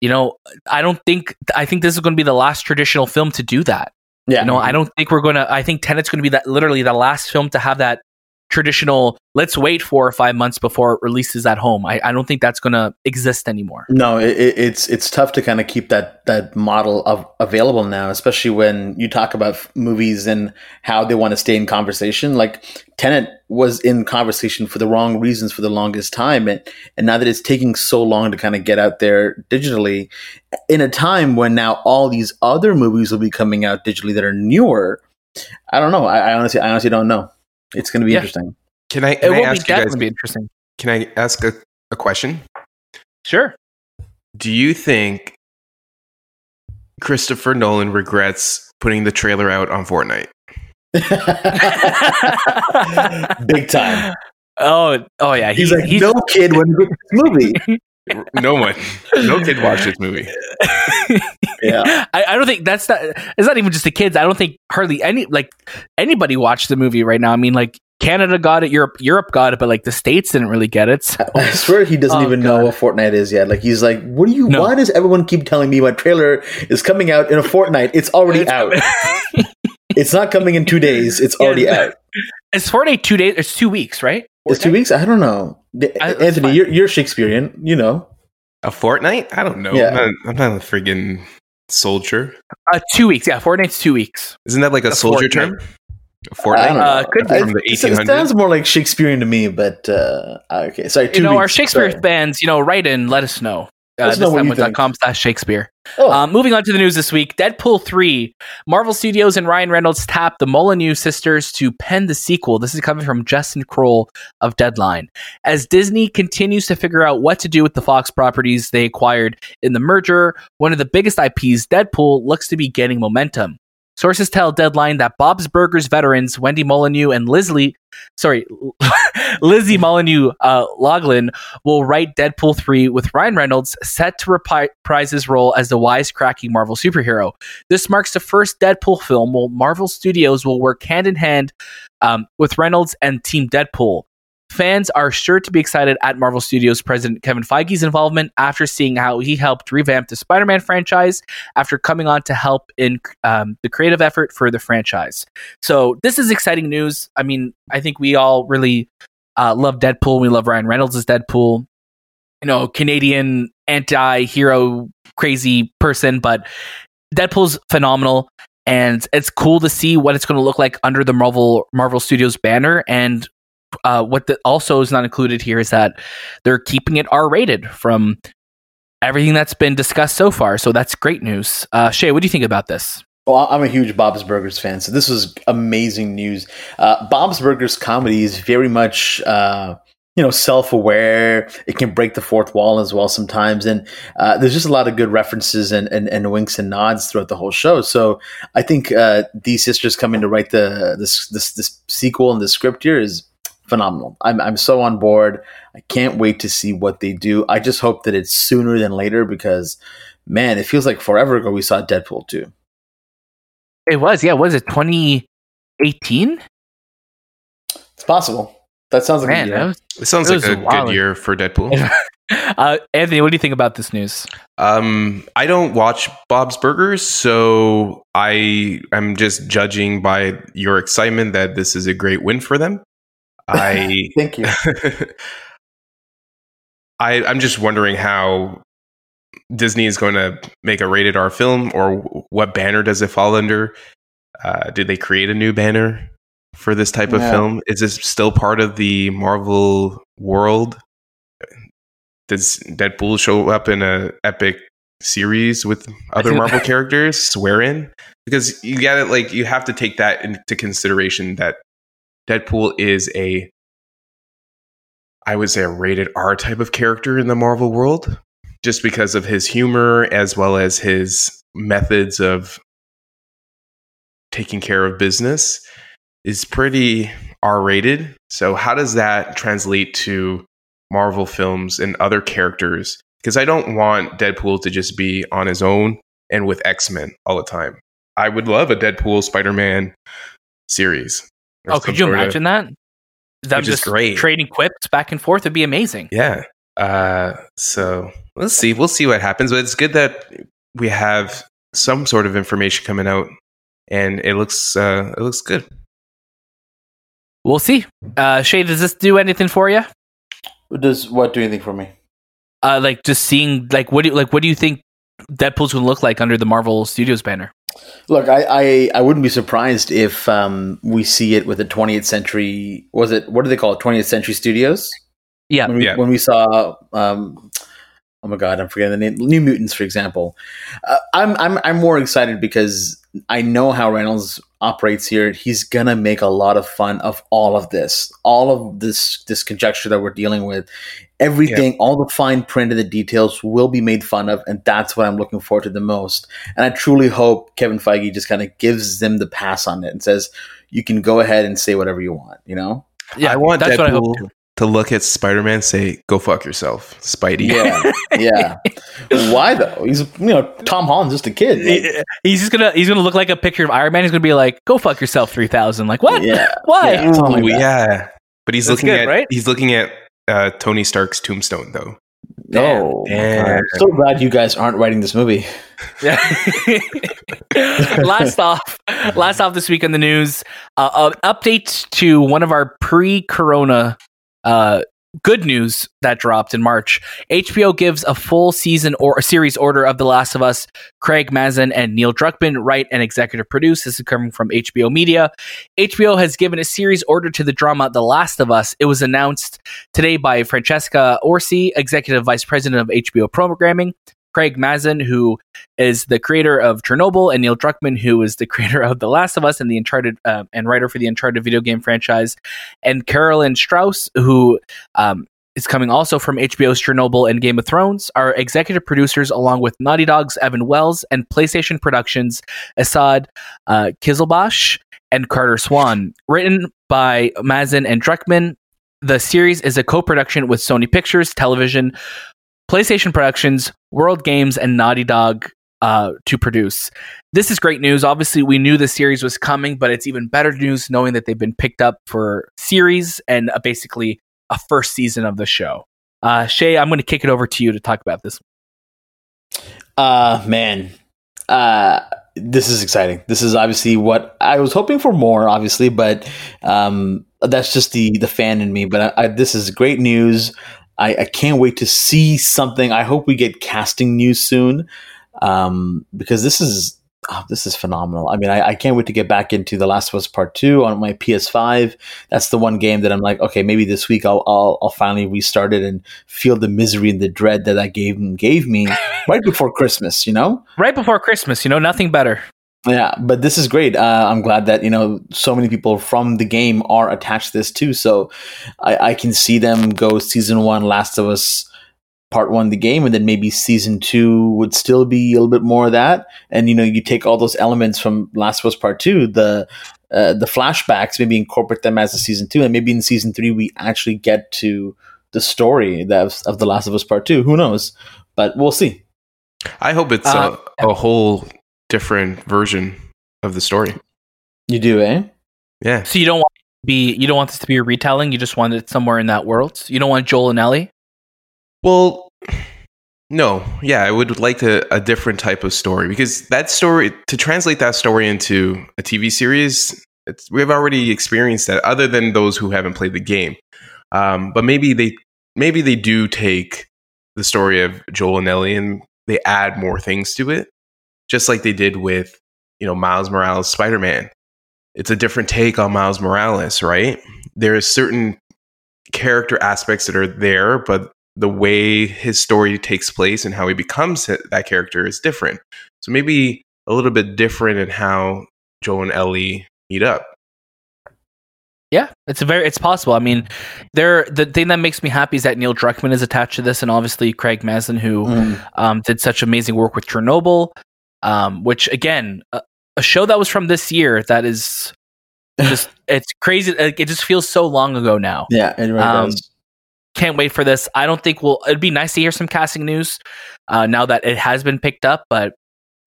you know, I don't think I think this is going to be the last traditional film to do that. Yeah, You know, I don't think we're going to. I think Tenet's going to be that literally the last film to have that traditional. Let's wait four or five months before it releases at home. I, I don't think that's going to exist anymore. No, it, it- it's it's tough to kind of keep that that model of available now, especially when you talk about movies and how they want to stay in conversation. Like Tenet was in conversation for the wrong reasons for the longest time, and and now that it's taking so long to kind of get out there digitally, in a time when now all these other movies will be coming out digitally that are newer. I don't know. I, I honestly, I honestly don't know. It's going to be Yeah. interesting. Can I? It Can I will be ask you guys? be interesting. Can I ask a, a question? Sure. Do you think Christopher Nolan regrets putting the trailer out on Fortnite? [LAUGHS] Big time. [LAUGHS] Oh, oh yeah. He's like, no kid went to this movie. [LAUGHS] [LAUGHS] no one, no kid watched this movie. Yeah. I, I don't think that's not. It's not even just the kids. I don't think hardly any like anybody watched the movie right now. I mean, like Canada got it, Europe, Europe got it, but like the states didn't really get it. So. I swear he doesn't Oh, even God. know what Fortnite is yet. Like he's like, what do you? No. Why does everyone keep telling me my trailer is coming out in a fortnight? It's already out. It's not coming in two days. It's [LAUGHS] already Yeah. out. It's Fortnite two days. It's two weeks, right? It's two weeks. I don't know. The- I- Anthony, you're, you're Shakespearean. You know. A fortnight? I don't know. Yeah. I'm, not, I'm not a friggin' soldier. Uh, two weeks. Yeah, fortnight's two weeks. Isn't that like a, A soldier fortnight. term? A I fortnight? don't know. Uh, could I- From the it- It sounds more like Shakespearean to me, but uh, okay. Sorry. You two know, our. Shakespeare Sorry. fans, you know, write in, let us know. Uh, Let us know what you think. com slash Shakespeare. Oh, Um, moving on to the news this week Deadpool 3. Marvel Studios and Ryan Reynolds tapped the Molyneux sisters to pen the sequel. This is coming from Justin Kroll of Deadline. As Disney continues to figure out what to do with the Fox properties they acquired in the merger, one of the biggest IPs, Deadpool, looks to be gaining momentum. Sources tell Deadline that Bob's Burgers veterans Wendy Molyneux and Leslie, sorry, [LAUGHS] Lizzie Molyneux uh, Logelin will write Deadpool 3 with Ryan Reynolds set to reprise his role as the wisecracking Marvel superhero. This marks the first Deadpool film where Marvel Studios will work hand in hand um, with Reynolds and Team Deadpool. Fans are sure to be excited at Marvel Studios president Kevin Feige's involvement after seeing how he helped revamp the Spider Man franchise after coming on to help in um, the creative effort for the franchise. So, this is exciting news. I mean, I think we all really uh, love Deadpool. We love Ryan Reynolds as Deadpool. You know, Canadian anti-hero crazy person, but Deadpool's phenomenal, and it's cool to see what it's going to look like under the Marvel Marvel Studios banner. And uh, what the, also is not included here is that they're keeping it R-rated from everything that's been discussed so far. So that's great news. Uh, Shay, what do you think about this? Well, I'm a huge Bob's Burgers fan, so this was amazing news. Uh, Bob's Burgers comedy is very much, uh, you know, self-aware. It can break the fourth wall as well sometimes, and uh, there's just a lot of good references and, and, and winks and nods throughout the whole show. So I think uh, these sisters coming to write the this this this sequel and the script here is phenomenal. I'm I'm so on board. I can't wait to see what they do. I just hope that it's sooner than later because, man, it feels like forever ago we saw Deadpool two. It was, yeah, was it 2018? It's possible. That sounds like Man, a year. was, It sounds It like a a while good year for Deadpool. [LAUGHS] uh, Anthony, what do you think about this news? Um, I don't watch Bob's Burgers, so I am just judging by your excitement that this is a great win for them. I [LAUGHS] Thank you. [LAUGHS] I I'm just wondering how Disney is going to make a rated R film, or what banner does it fall under? Uh, did they create a new banner for this type of Yeah. film? Is this still part of the Marvel world? Does Deadpool show up in a epic series with other [LAUGHS] Marvel characters? Swear in because you got to like you have to take that into consideration that Deadpool is a I would say a rated R type of character in the Marvel world, just because of his humor as well as his methods of taking care of business is pretty R rated. So, how does that translate to Marvel films and other characters? Because I don't want Deadpool to just be on his own and with X Men all the time. I would love a Deadpool Spider Man series. Or Oh, could you sort of- imagine that? Them just great. trading quips back and forth would be amazing. Yeah. Uh, so let's see. We'll see what happens. But it's good that we have some sort of information coming out, and it looks uh, it looks good. We'll see. Uh, Shay, does this do anything for you? Does what do anything for me? Uh, like just seeing, like, what do you, like, what do you think Deadpool's going to look like under the Marvel Studios banner? Look, I, I, I wouldn't be surprised if um, we see it with the 20th century. Was it what do they call it? 20th Century Studios. Yeah. When we, Yeah. when we saw um, oh my god, I'm forgetting the name. New Mutants, for example. Uh, I'm I'm I'm more excited because I know how Reynolds operates here. He's gonna make a lot of fun of all of this, all of this this conjecture that we're dealing with. Everything, yeah. all the fine print and the details will be made fun of, and that's what I'm looking forward to the most. And I truly hope Kevin Feige just kind of gives them the pass on it and says, "You can go ahead and say whatever you want." You know? Yeah, I want that's Deadpool what I hope too to look at Spider-Man, say, "Go fuck yourself, Spidey." Yeah, [LAUGHS] yeah. Why though? He's you know Tom Holland's just a kid. Like, he's just gonna he's gonna look like a picture of Iron Man. He's gonna be like, "Go fuck yourself, three thousand. Like what? Yeah. [LAUGHS] Why? Yeah, like yeah. But he's That's looking good, at right? he's looking at uh, Tony Stark's tombstone though. Oh, I'm so glad you guys aren't writing this movie. Yeah. [LAUGHS] last off, last off this week in the news, uh, an update to one of our pre-corona uh, good news that dropped in March. HBO gives a full season or a series order of The Last of Us. Craig Mazin and Neil Druckmann write and executive produce. This is coming from HBO Media. HBO has given a series order to the drama The Last of Us. It was announced today by Francesca Orsi, executive vice president of HBO programming. Craig Mazin, who is the creator of Chernobyl, and Neil Druckmann, who is the [LAUGHS] creator of The Last of Us and the Uncharted uh, and writer for the Uncharted video game franchise, and Carolyn Strauss, who um, is coming also from HBO's Chernobyl and Game of Thrones, are executive producers along with Naughty Dog's Evan Wells and PlayStation Productions Asad uh, and Carter Swan. Written by Mazin and Druckmann, the series is a co-production with Sony Pictures Television, PlayStation Productions, Word Games, and Naughty Dog uh, to produce. This is great news. Obviously, we knew the series was coming, but it's even better news knowing that they've been picked up for series and uh, basically a first season of the show. Uh, Shay, I'm going to kick it over to you to talk about this. Uh, man, uh, this is exciting. This is obviously what I was hoping for more, obviously, but um, that's just the the fan in me. But I, I, this is great news. I, I can't wait to see something. I hope we get casting news soon um, because this is oh, this is phenomenal. I mean, I, I, can't wait to get back into The Last of Us Part Two on my PS5. That's the one game that I'm like, okay, maybe this week I'll I'll, I'll finally restart it and feel the misery and the dread that that game gave me [LAUGHS] right before Christmas. You know, right before Christmas. You know, nothing better. Yeah, but this is great. Uh, I'm glad that you know so many people from the game are attached to this too. So I, I can see them go season one, Last of Us part one, the game, and then maybe season two would still be a little bit more of that. And you know, you take all those elements from Last of Us Part Two, the uh, the flashbacks, maybe incorporate them as a season two, and maybe in season three we actually get to the story that, of the Last of Us Part Two. Who knows? But we'll see. I hope it's uh, a, a whole different version of the story. You do, eh? Yeah. So you don't want to be you don't want this to be a retelling. You just want it somewhere in that world. You don't want Joel and Ellie. Well, no. Yeah, I would like a, a different type of story because that story to translate that story into a TV series, we've already experienced that. Other than those who haven't played the game, um, but maybe they maybe they do take the story of Joel and Ellie and they add more things to it just like they did with, you know, Miles Morales Spider Man. It's a different take on Miles Morales, right? There are certain character aspects that are there, but the way his story takes place and how he becomes that character is different. So maybe a little bit different in how Joe and Ellie meet up. Yeah, it's a very it's possible. I mean, there the thing that makes me happy is that Neil Druckmann is attached to this, and obviously Craig Mazin, who mm. um, did such amazing work with Chernobyl um, which again, a, a, show that was from this year that is just [LAUGHS] it's crazy. It just feels so long ago now. Yeah, it really um, does. Can't wait for this. I don't think we'll. It'd be nice to hear some casting news uh, now that it has been picked up. But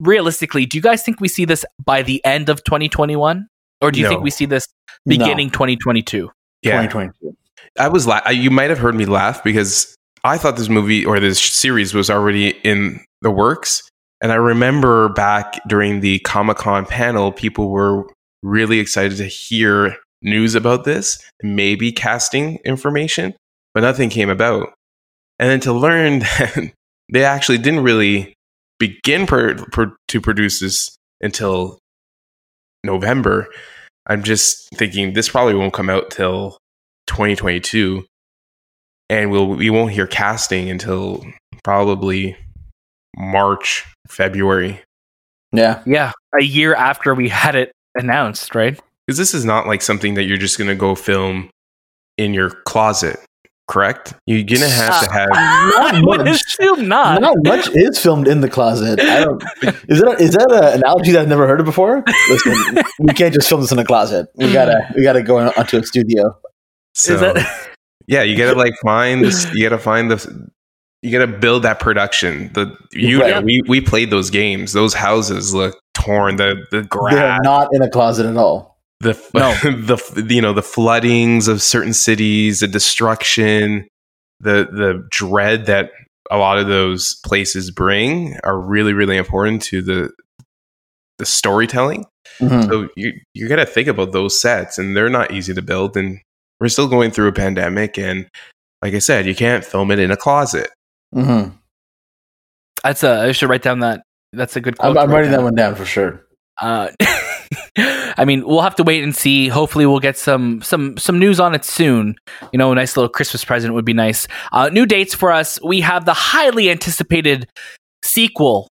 realistically, do you guys think we see this by the end of 2021, or do you no. think we see this beginning no. 2022? Yeah, 2022. I was. La- you might have heard me laugh because I thought this movie or this series was already in the works, and I remember back during the Comic Con panel, people were really excited to hear news about this, maybe casting information, but nothing came about. And then to learn [LAUGHS] that they actually didn't really begin per, per, to produce this until November, I'm just thinking this probably won't come out till 2022 and we'll we won't hear casting until probably March, February. Yeah. Yeah, a year after we had it announced, right? Because this is not like something that you're just going to go film in your closet, correct? You're going to have to have. [LAUGHS] I would much. assume not. Not much is filmed in the closet. I don't, [LAUGHS] is that is that an analogy that I've never heard of before? Listen, [LAUGHS] we can't just film this in a closet. We mm. gotta we gotta go onto a studio. So, Is that yeah, you got to like find this. You got to find the. You got to build that production. The you Right. we we played those games. Those houses look torn. The the They're grass. not in a closet at all. the No. [LAUGHS] the you know the floodings of certain cities, the destruction, the the dread that a lot of those places bring are really really important to the the storytelling. Mhm. So you you got to think about those sets, and they're not easy to build. And we're still going through a pandemic, and like I said, you can't film it in a closet. Mhm. that's a? I should write down that. That's a good quote. I'm, I'm writing that one down for sure. Uh, [LAUGHS] I mean, we'll have to wait and see. Hopefully, we'll get some some some news on it soon. You know, a nice little Christmas present would be nice. Uh, new dates for us. We have the highly anticipated sequel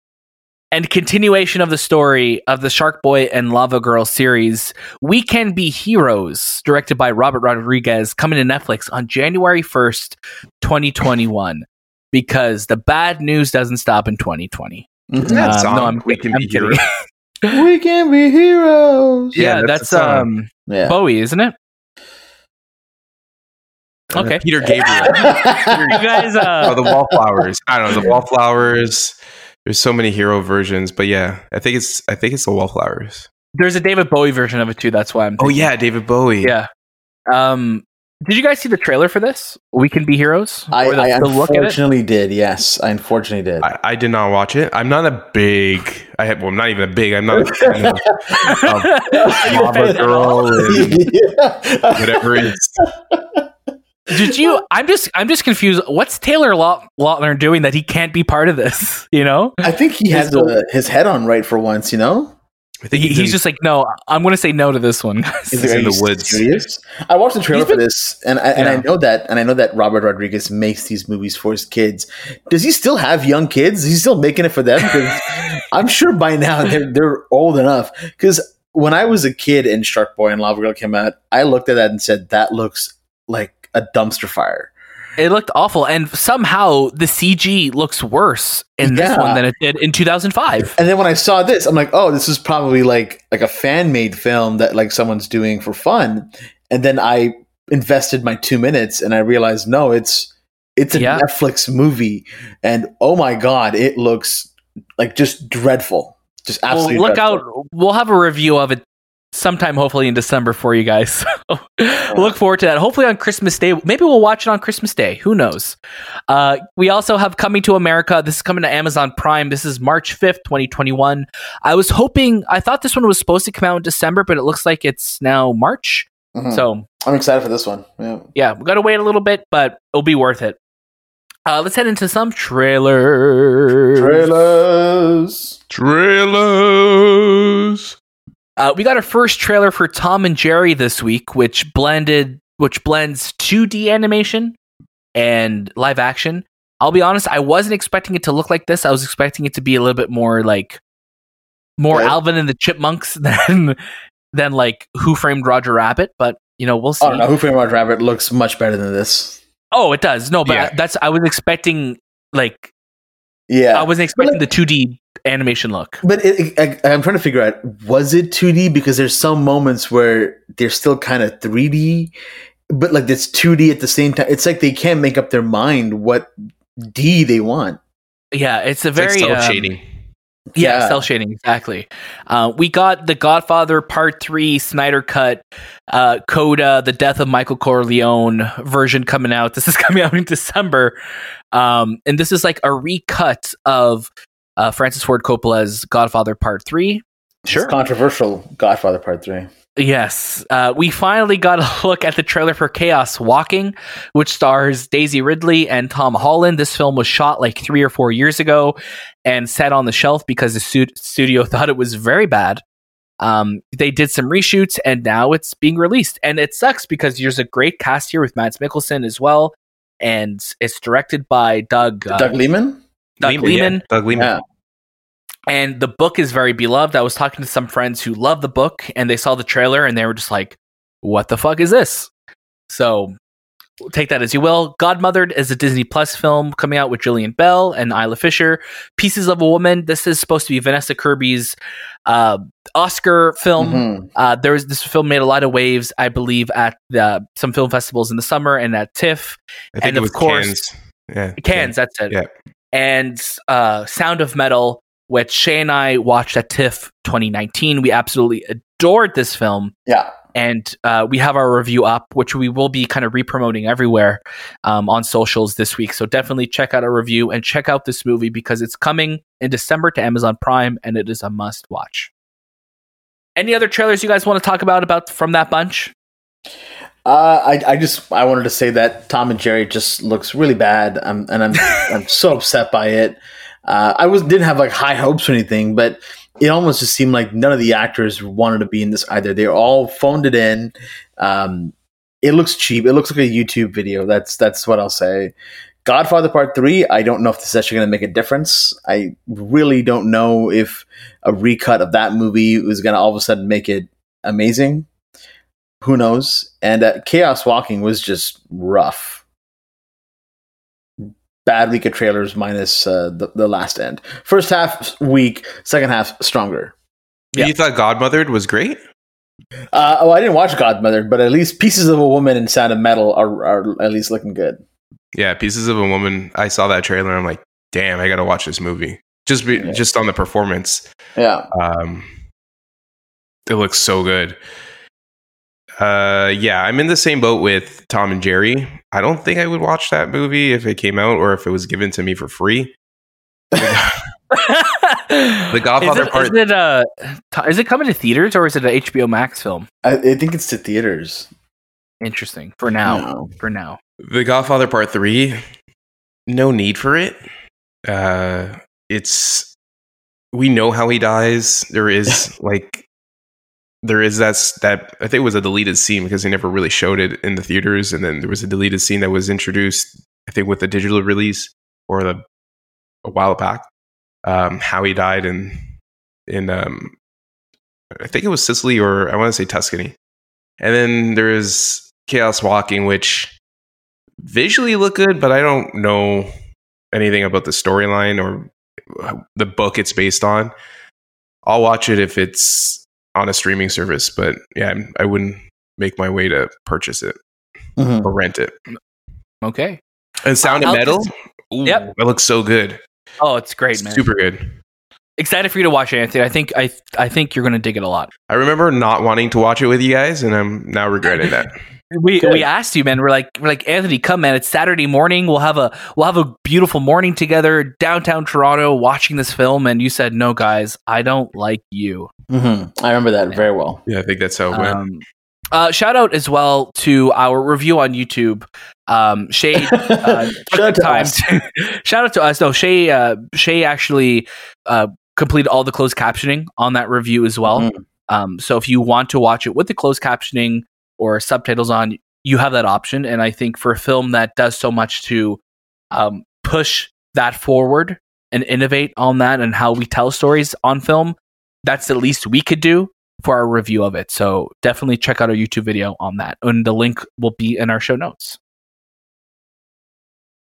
and continuation of the story of the Shark Boy and Lava Girl series. We Can Be Heroes, directed by Robert Rodriguez, coming to Netflix on January first, twenty twenty one. Because the bad news doesn't stop in 2020. Mhm. That Um, song, no, I'm- we can I'm be heroes. [LAUGHS] we can be heroes. Yeah, Yeah, that's that's, um Yeah. Bowie, isn't it? Uh, Okay. Peter Gabriel. [LAUGHS] You guys, uh, oh, the wallflowers. I don't know the wallflowers. There's so many hero versions, but yeah, I think it's I think it's the wallflowers. there's a David Bowie version of it too. That's why I'm. Oh yeah, David Bowie. yeah. Um, did you guys see the trailer for this? We can be heroes. I, the, I the look unfortunately did. Yes, I unfortunately did. I, I did not watch it. I'm not a big. I have. Well, I'm not even a big. I'm not a fan of [LAUGHS] Are you a Lava fan at all? Girl and Yeah. whatever it is. Did you? I'm just. I'm just confused. What's Taylor Laut- Lautner doing that he can't be part of this? You know, I think he has uh, his head on right for once. You know, I think he, he's, he's in- just like, no, I'm going to say no to this one. Is He's there in the woods. serious? I watched the trailer been- for this, and I, and I know that, and I know that Robert Rodriguez makes these movies for his kids. Does he still have young kids? Is he still making it for them? Because [LAUGHS] I'm sure by now they're they're old enough. Because when I was a kid and Shark Boy and Lava Girl came out, I looked at that and said that looks like a dumpster fire. It looked awful, and somehow the CG looks worse in this one than it did in 2005. And then when I saw this, I'm like, oh, this is probably like like a fan made film that like someone's doing for fun. And then I invested my two minutes and I realized no, it's it's a Yeah. Netflix movie, and oh my god, it looks like just dreadful, just Well, absolutely. look dreadful. out! We'll have a review of it sometime, hopefully in December for you guys. [LAUGHS] So look forward to that. Hopefully on Christmas Day. Maybe we'll watch it on Christmas Day. Who knows? Uh, we also have Coming to America. This is coming to Amazon Prime. This is March fifth, twenty twenty one. I was hoping. I thought this one was supposed to come out in December, but it looks like it's now March. Mhm. So I'm excited for this one. Yeah. yeah, we got to wait a little bit, but it'll be worth it. Uh, let's head into some trailers. Trailers. trailers. Uh, we got our first trailer for Tom and Jerry this week, which blended, which blends 2D animation and live action. I'll be honest, I wasn't expecting it to look like this. I was expecting it to be a little bit more like more. Alvin and the Chipmunks [LAUGHS] than than like Who Framed Roger Rabbit. But you know, we'll see. Oh no, Who Framed Roger Rabbit looks much better than this. Oh, it does. No, but Yeah. that's I was expecting like Yeah, I wasn't expecting the 2D animation look. But it, I, I'm trying to figure out was it 2D because there's some moments where they're still kind of 3D, but like it's 2D at the same time. It's like they can't make up their mind what D they want. Yeah, it's a It's like very cel um, shading. Yeah, Yeah. cel shading exactly. Uh, we got the Godfather Part Three Snyder Cut, uh, Coda, the Death of Michael Corleone version coming out. [LAUGHS] This is coming out in December, um, and this is like a recut of uh, Francis Ford Coppola's Godfather Part Three. It's controversial. Godfather Part Three. Yes, uh, we finally got a [LAUGHS] look at the trailer for Chaos Walking, which stars Daisy Ridley and Tom Holland. This film was shot like three or four years ago and set on the shelf because the stu- studio [LAUGHS] thought it was very bad. Um, they did some reshoots and now it's being released. And it sucks because there's a great cast here with Mads Mikkelsen as well. and it's directed by Doug uh, Doug Liman. Doug Liman, yeah. Doug Liman. Yeah. And the book is very beloved. I was talking to some friends who love the book and they saw the trailer and they were just like, what the fuck is this? So take that as you will. Godmothered is a Disney Plus film coming out with Jillian Bell and Isla Fisher. Pieces of a Woman. This is supposed to be Vanessa Kirby's uh, Oscar film. Mhm. Uh, there was this film made a lot of waves, I believe, at the, some film festivals in the summer and at TIFF. I think And it of was course- Cannes. Yeah. Cannes, that's it. Yeah. And uh, Sound of Metal, which Shay and I watched at TIFF 2019. We absolutely adored this film. Yeah. And uh, we have our review up, which we will be kind of re-promoting everywhere um, on socials this week. So definitely check out our review and check out this movie because it's coming in December to Amazon Prime, and it is a must-watch. Any other trailers you guys want to talk about about from that bunch? Uh, I, I just I wanted to say that Tom and Jerry just looks really bad, um, and I'm [LAUGHS] I'm so upset by it. Uh, I was didn't have like high hopes or anything, but it almost just seemed like none of the actors wanted to be in this either. They all phoned it in. Um, it looks cheap. It looks like a YouTube video. That's that's what I'll say. Godfather Part Three. I don't know if this is actually going to make a difference. I really don't know if a recut of that movie is going to all of a sudden make it amazing who knows? And uh, Chaos Walking was just rough. Bad week of trailers minus uh, the, the last end. First half weak, second half stronger. Yeah. You thought Godmothered was great? Uh, oh, I didn't watch Godmother, but at least Pieces of a Woman and Sound of Metal are, are at least looking good. Yeah, Pieces of a Woman. I saw that trailer. and I'm like, damn, I got to watch this movie. Just be, Yeah. just on the performance. Yeah. Um, it looks so good. Uh, yeah, I'm in the same boat with Tom and Jerry. I don't think I would watch that movie if it came out or if it was given to me for free. [LAUGHS] the Godfather is it, part- Is it, uh, is it coming to theaters or is it an HBO Max film? I, I think it's to theaters. Interesting. For now. No. For now. The Godfather Part Three, no need for it. Uh, it's we know how he dies. There is [LAUGHS] like there is that's that I think it was a deleted scene because they never really showed it in the theaters, and then there was a deleted scene that was introduced I think with the digital release or the a while back. Um, how he died in in um, I think it was Sicily or I want to say Tuscany, and then there is Chaos Walking, which visually look good, but I don't know anything about the storyline or the book it's based on. I'll watch it if it's on a streaming service, but yeah, I'm- wouldn't make my way to purchase it Mhm. or rent it. Okay. And Sound I'll of Metal, just- Ooh, Yep. that looks so good, Oh, it's great, man. super good. Excited for you to watch it, Anthony. I think I I think you're gonna dig it a lot. I remember not wanting to watch it with you guys, and I'm now regretting [LAUGHS] that. We Good. we asked you, man. We're like we're like Anthony, come, man. It's Saturday morning. We'll have a we'll have a beautiful morning together downtown Toronto, watching this film. And you said, no, guys, I don't like you. Mhm. I remember that very well. Yeah, I think that's how it went. Um, uh, shout out as well to our review on YouTube. Um, Shay uh, [LAUGHS] Shout out to time us. to- [LAUGHS] shout out to us. No, Shay uh, Shay actually uh, completed all the closed captioning on that review as well. Mhm. Um, so if you want to watch it with the closed captioning or subtitles on, you have that option. And I think for a film that does so much to um, push that forward and innovate on that and how we tell stories on film, that's the least we could do for our review of it. So definitely check out our YouTube video on that. And the link will be in our show notes.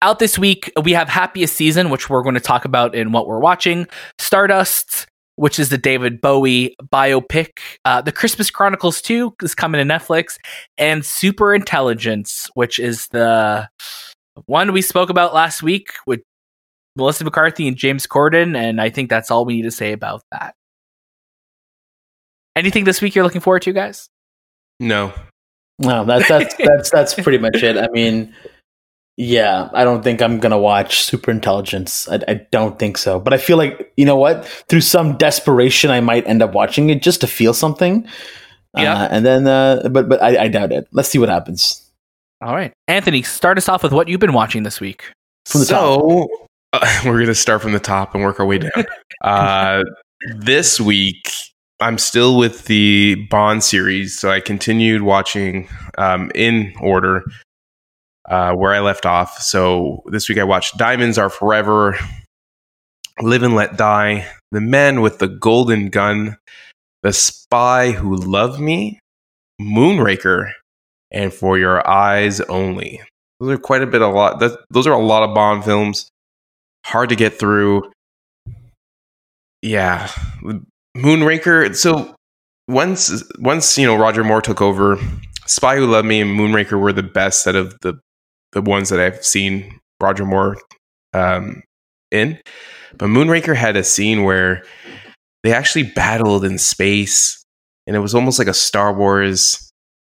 Out this week, we have Happiest Season, which we're going to talk about in what we're watching. Stardust, which is the David Bowie biopic. Uh, the Christmas Chronicles 2 is coming to Netflix. And Super Intelligence, which is the one we spoke about last week with Melissa McCarthy and James Corden. And I think that's all we need to say about that. Anything this week you're looking forward to, guys? No, No, that's that's [LAUGHS] that's that's pretty much it. I mean, yeah, I don't think I'm gonna watch Super Intelligence. I, I don't think so. But I feel like you know what? Through some desperation, I might end up watching it just to feel something. Yeah. Uh, and then, uh, but but I, I doubt it. Let's see what happens. All right. Anthony, start us off with what you've been watching this week. From the so [LAUGHS] uh, we're gonna start from the top and work our way down. uh, [LAUGHS] this week, I'm still with the Bond series, so I continued watching um, in order. Uh, where I left off. So this week I watched Diamonds Are Forever, Live and Let Die, The Man with the Golden Gun, The Spy Who Loved Me, Moonraker, and For Your Eyes Only. Those are quite a bit, a lot. That, those are a lot of Bond films. Hard to get through. Yeah, Moonraker. So once, once you know Roger Moore took over, Spy Who Loved Me and Moonraker were the best out of the the ones that I've seen Roger Moore um, in. But Moonraker had a scene where they actually battled in space, and it was almost like a Star Wars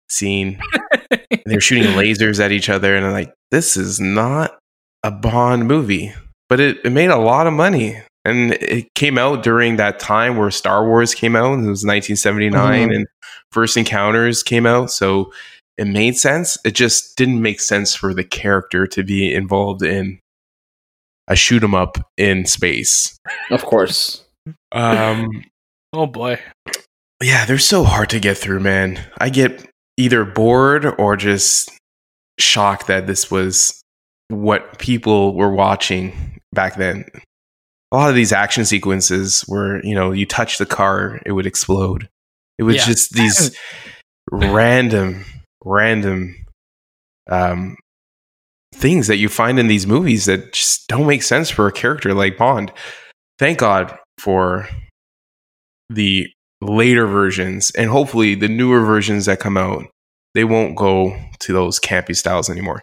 scene. [LAUGHS] they're shooting lasers at each other, and I'm like, this is not a Bond movie, but it, it made a lot of money. And it came out during that time where Star Wars came out. It was 1979, Mhm. and First Encounters came out. So it made sense. It just didn't make sense for the character to be involved in a shoot 'em up in space. Of course. Um, [LAUGHS] Oh boy. yeah, they're so hard to get through, man. I get either bored or just shocked that this was what people were watching back then. A lot of these action sequences where, you know, you touch the car, it would explode. It was Yeah. just these [LAUGHS] random, random um, things that you find in these movies that just don't make sense for a character like Bond. Thank God for the later versions and hopefully the newer versions that come out they won't go to those campy styles anymore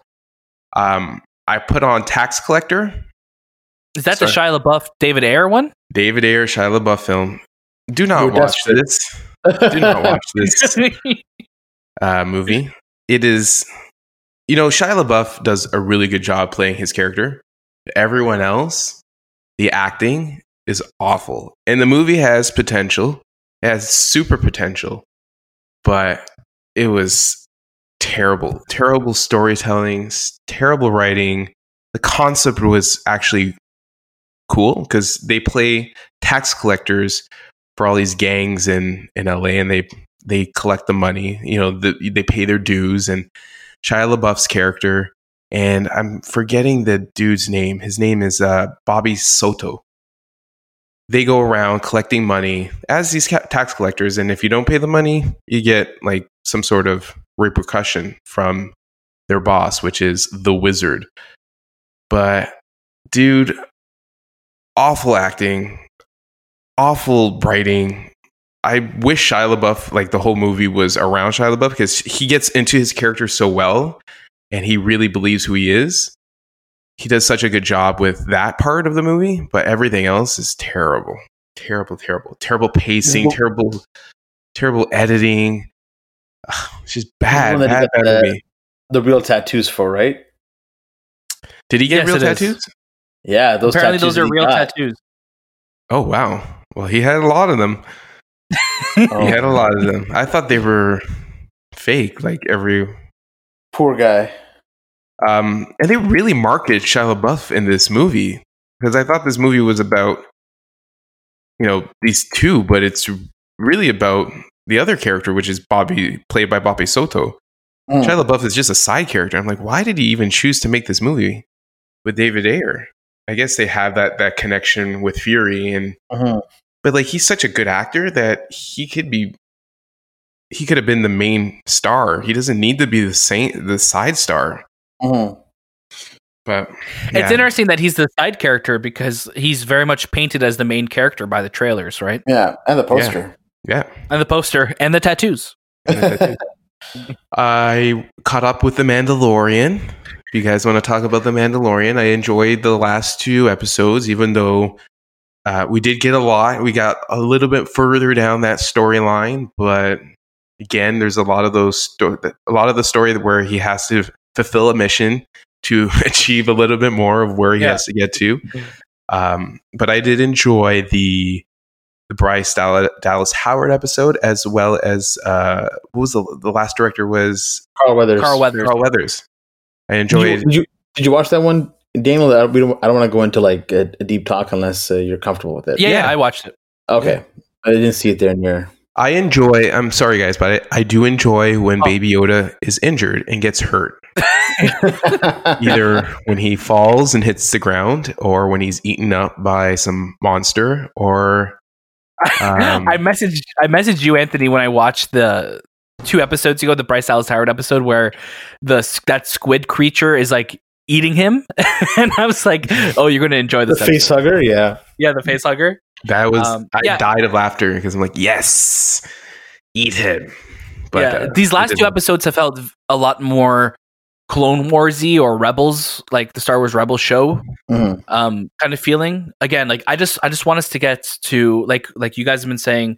um i put on tax collector Is that the Shia LaBeouf David Ayer one? david ayer shia labeouf film do not You're watch desperate. this do not [LAUGHS] watch this [LAUGHS] uh, movie. It is you know shia labeouf does a really good job playing his character. Everyone else the acting is awful. And the movie has potential. It has super potential. But it was terrible. Terrible storytelling terrible writing. The concept was actually cool because they play tax collectors for all these gangs in in LA and they they collect the money you know the, they pay their dues and Shia LaBeouf's character. And I'm forgetting the dude's name. His name is uh, Bobby Soto. They go around collecting money as these ca- tax collectors. And if you don't pay the money you get like some sort of repercussion from their boss which is the wizard. But dude awful acting awful writing i wish shia labeouf like the whole movie was around shia labeouf because he gets into his character so well and he really believes who he is he does such a good job with that part of the movie, but everything else is terrible. Terrible, terrible, terrible pacing, Well- terrible, terrible editing. Ugh, It's just bad, Well, bad, bad the- movie. The real tattoos for, right? Did he get Yes, real it is. tattoos? Yeah, those Apparently, tattoos those are real got. tattoos. Oh wow. Well, he had a lot of them. Oh, [LAUGHS] He had a lot of them. I thought they were fake, like every. poor guy. Um, and they really marketed Shia LaBeouf in this movie because I thought this movie was about, you know, these two, but it's really about the other character, which is Bobby, played by Bobby Soto. Mm. Shia LaBeouf is just a side character. I'm like, why did he even choose to make this movie with David Ayer? I guess they have that that connection with Fury, and Mhm. But like he's such a good actor that he could be, he could have been the main star. He doesn't need to be the saint the side star. Mhm. But It's interesting that he's the side character because he's very much painted as the main character by the trailers, right? Yeah, and the poster. Yeah. And the poster and the tattoos. [LAUGHS] I caught up with The Mandalorian. If you guys want to talk about The Mandalorian, I enjoyed the last two episodes, even though uh, we did get a lot. We got a little bit further down that storyline, but again, there's a lot of those sto- a lot of the story where he has to fulfill a mission to [LAUGHS] achieve a little bit more of where he Yeah. has to get to. Um, but I did enjoy the the Bryce Dallas Howard episode, as well as uh, what was the the last director was Carl Weathers. Carl Weathers. Carl Weathers. I Did enjoyed. you, did you did you watch that one, Daniel? I we don't, I don't want to go into like a, a deep talk unless uh, you're comfortable with it. Yeah, yeah, Yeah. I watched it. Okay. I didn't see it there in your. I enjoy. I'm sorry, guys, but I, I do enjoy when Oh. Baby Yoda is injured and gets hurt. [LAUGHS] Either when he falls and hits the ground, or when he's eaten up by some monster, or um, [LAUGHS] I messaged I messaged you, Anthony, when I watched the two episodes ago, the Bryce Dallas Howard episode, where the that squid creature is like eating him, [LAUGHS] and I was like, "Oh, you're going to enjoy the this." face episode. hugger, yeah, yeah, the face hugger. That was Um, I yeah. died of laughter because I'm like, yes, eat him. But yeah, uh, these last two episodes have felt a lot more Clone Warsy or Rebels, like the Star Wars Rebels show, Mhm. um, kind of feeling. Again, like I just I just want us to get to like like you guys have been saying.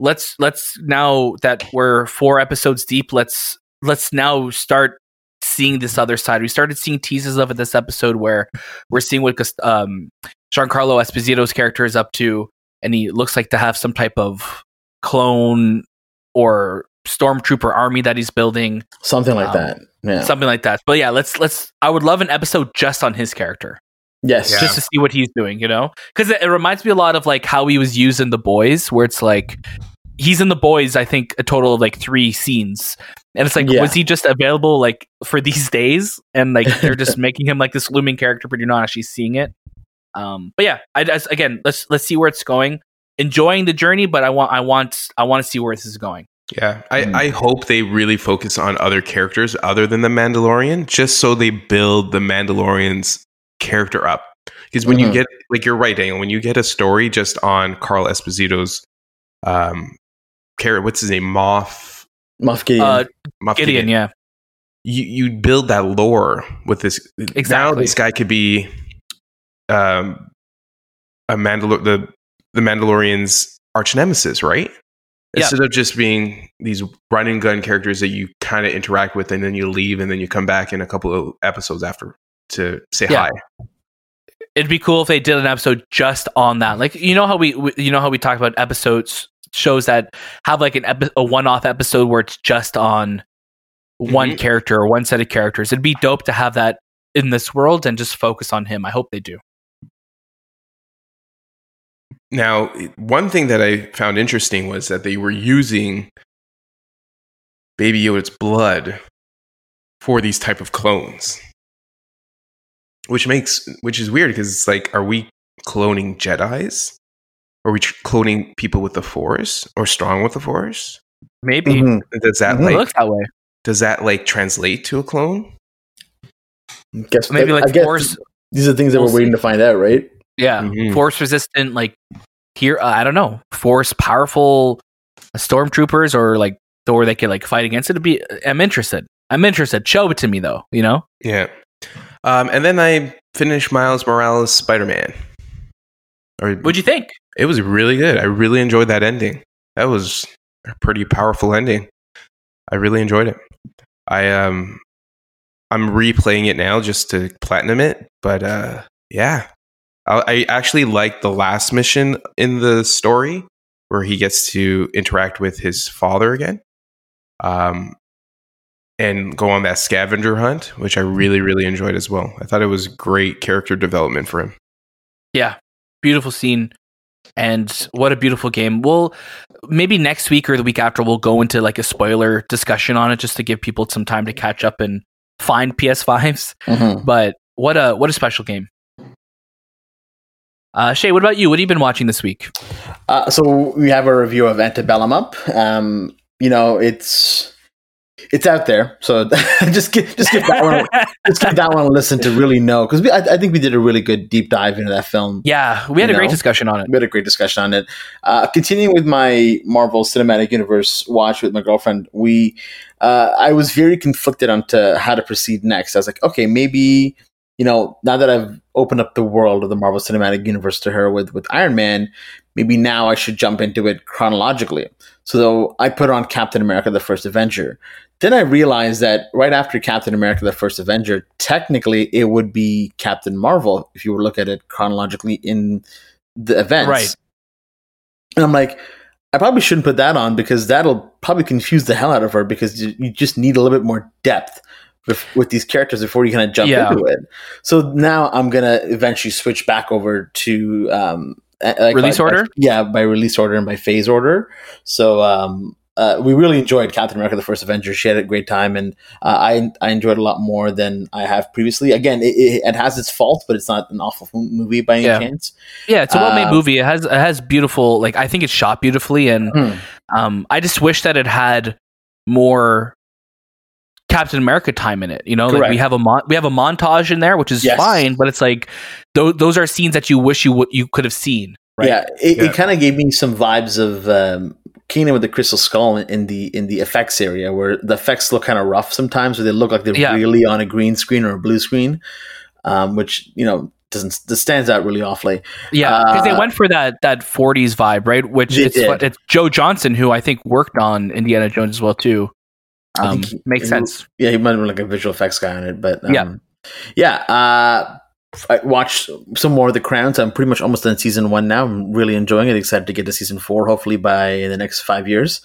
Let's let's now that we're four episodes deep. Let's let's now start seeing this other side. We started seeing teases of it this episode where we're seeing what Gus- um, Giancarlo Esposito's character is up to, and he looks like to have some type of clone or stormtrooper army that he's building, something like Um, that. Yeah. something like that. But yeah, let's let's. I would love an episode just on his character, yes. Yeah. just to see what he's doing. You know, because it, it reminds me a lot of like how he was used in the boys, where it's like he's in the boys. I think a total of like three scenes. And it's like, Yeah. was he just available like for these days? And like they're just [LAUGHS] making him like this looming character, but you're not actually seeing it. Um, but yeah, I just again let's let's see where it's going. Enjoying the journey, but I want I want I want to see where this is going. Yeah, I, Mm. I hope they really focus on other characters other than the Mandalorian, just so they build the Mandalorian's character up. Because when you Mhm. get like you're right, Daniel, when you get a story just on Carl Esposito's um character, what's his name, Moff, Moff Gideon. Uh, Moff Gideon, yeah, you you build that lore with this. Now Exactly. this guy could be um a Mandalor the the Mandalorian's arch nemesis, right? Yeah. Instead of just being these run and gun characters that you kind of interact with and then you leave and then you come back in a couple of episodes after to say Yeah. hi. it'd be cool if they did an episode just on that. Like you know how we, we you know how we talk about episodes shows that have like an epi- a one off episode where it's just on one Mhm. character or one set of characters. It'd be dope to have that in this world and just focus on him. I hope they do. Now, one thing that I found interesting was that they were using Baby Yoda's blood for these type of clones, which makes which is weird because it's like, are we cloning Jedi's? Are we tr- cloning people with the Force or strong with the Force? Maybe Mhm. Does that Mhm. like looks that way. does that like translate to a clone? Guess Maybe I like guess force, These are things that we'll we're waiting to find out, right? yeah, Mhm. force resistant. Like here, uh, I don't know, force powerful stormtroopers or like or they could like fight against it. It'd be. I'm interested. I'm interested. Show it to me though. You know. Yeah. Um, and then I finished Miles Morales Spider Man. Or What'd you think? It was really good. I really enjoyed that ending. That was a pretty powerful ending. I really enjoyed it. I um I'm replaying it now just to platinum it, but uh yeah. I, I actually like the last mission in the story where he gets to interact with his father again. Um and go on that scavenger hunt, which I really, really enjoyed as well. I thought it was great character development for him. Yeah, beautiful scene, and what a beautiful game. We'll maybe next week or the week after we'll go into like a spoiler discussion on it, just to give people some time to catch up and find [LAUGHS] PS5s. Mhm. But what a what a special game. Uh, Shay, what about you? What have you been watching this week? Uh, so we have a review of Antebellum up. Um, you know, it's it's out there. So [LAUGHS] just give just give that one [LAUGHS] just give that one a listen to really know because I, I think we did a really good deep dive into that film. yeah, we had a great discussion on it. We had a great discussion on it. Uh, continuing with my Marvel Cinematic Universe watch with my girlfriend, we uh, I was very conflicted on to how to proceed next. I was like, okay, maybe you know now that I've opened up the world of the Marvel Cinematic Universe to her with with Iron Man, maybe now I should jump into it chronologically. So though I put on Captain America: The First Avenger. Then I realized that right after Captain America: The First Avenger, technically it would be Captain Marvel if you were to look at it chronologically in the events. Right. And I'm like, I probably shouldn't put that on because that'll probably confuse the hell out of her because you, just need a little bit more depth with, with these characters before you kind of jump Yeah. into it. So now I'm gonna eventually switch back over to um, like Release by- by- order? yeah, by release order and by phase order. So um, uh, we really enjoyed Captain America: The First Avenger. She had a great time, and uh, I I enjoyed it a lot more than I have previously. Again, it, it, it has its faults, but it's not an awful movie by any Yeah. chance. Yeah, it's a well-made Um, movie. It has it has beautiful like I think it's shot beautifully and Hmm. um I just wish that it had more Captain America time in it. You know, like we have a mon- we have a montage in there, which is Yes. fine, but it's like those those are scenes that you wish you would you could have seen. Right? Yeah, it, Yeah. it kind of gave me some vibes of um, Kingdom with the Crystal Skull in, the in the effects area, where the effects look kind of rough sometimes, where they look like they're Yeah. really on a green screen or a blue screen, um, which you know doesn't that stands out really awfully. Yeah, because they Uh, went for that that 40s vibe, right? Which it's did. it's Joe Johnston who I think worked on Indiana Jones as well too. I Um, think he- makes he- sense. Yeah, he might have been like a visual effects guy on it, but um, Yeah. yeah. Uh, I watched some more of The Crown, so I'm pretty much almost done season one now. I'm really enjoying it. Excited to get to season four. Hopefully by the next five years,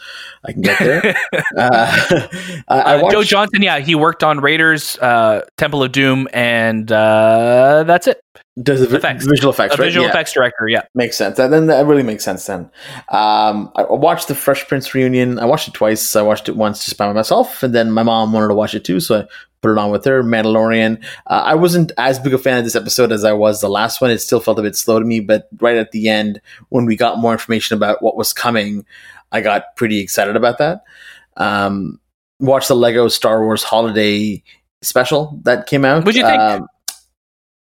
I can get there. [LAUGHS] uh, [LAUGHS] I, Uh, watched, Joe Johnston, yeah, he worked on Raiders, uh, Temple of Doom, and uh, that's it. Does the vi- effects. visual effects, A right? visual Yeah. effects director, yeah. Makes sense. That, then that really makes sense. Then um, I I watched the Fresh Prince reunion. I watched it twice. I watched it once just by myself, and then my mom wanted to watch it too, so I put it on with her. Mandalorian. Uh, I wasn't as big a fan of this episode as I was the last one. It still felt a bit slow to me, but right at the end, when we got more information about what was coming, I got pretty excited about that. Um, watched the Lego Star Wars Holiday special that came out. What'd you think? Um,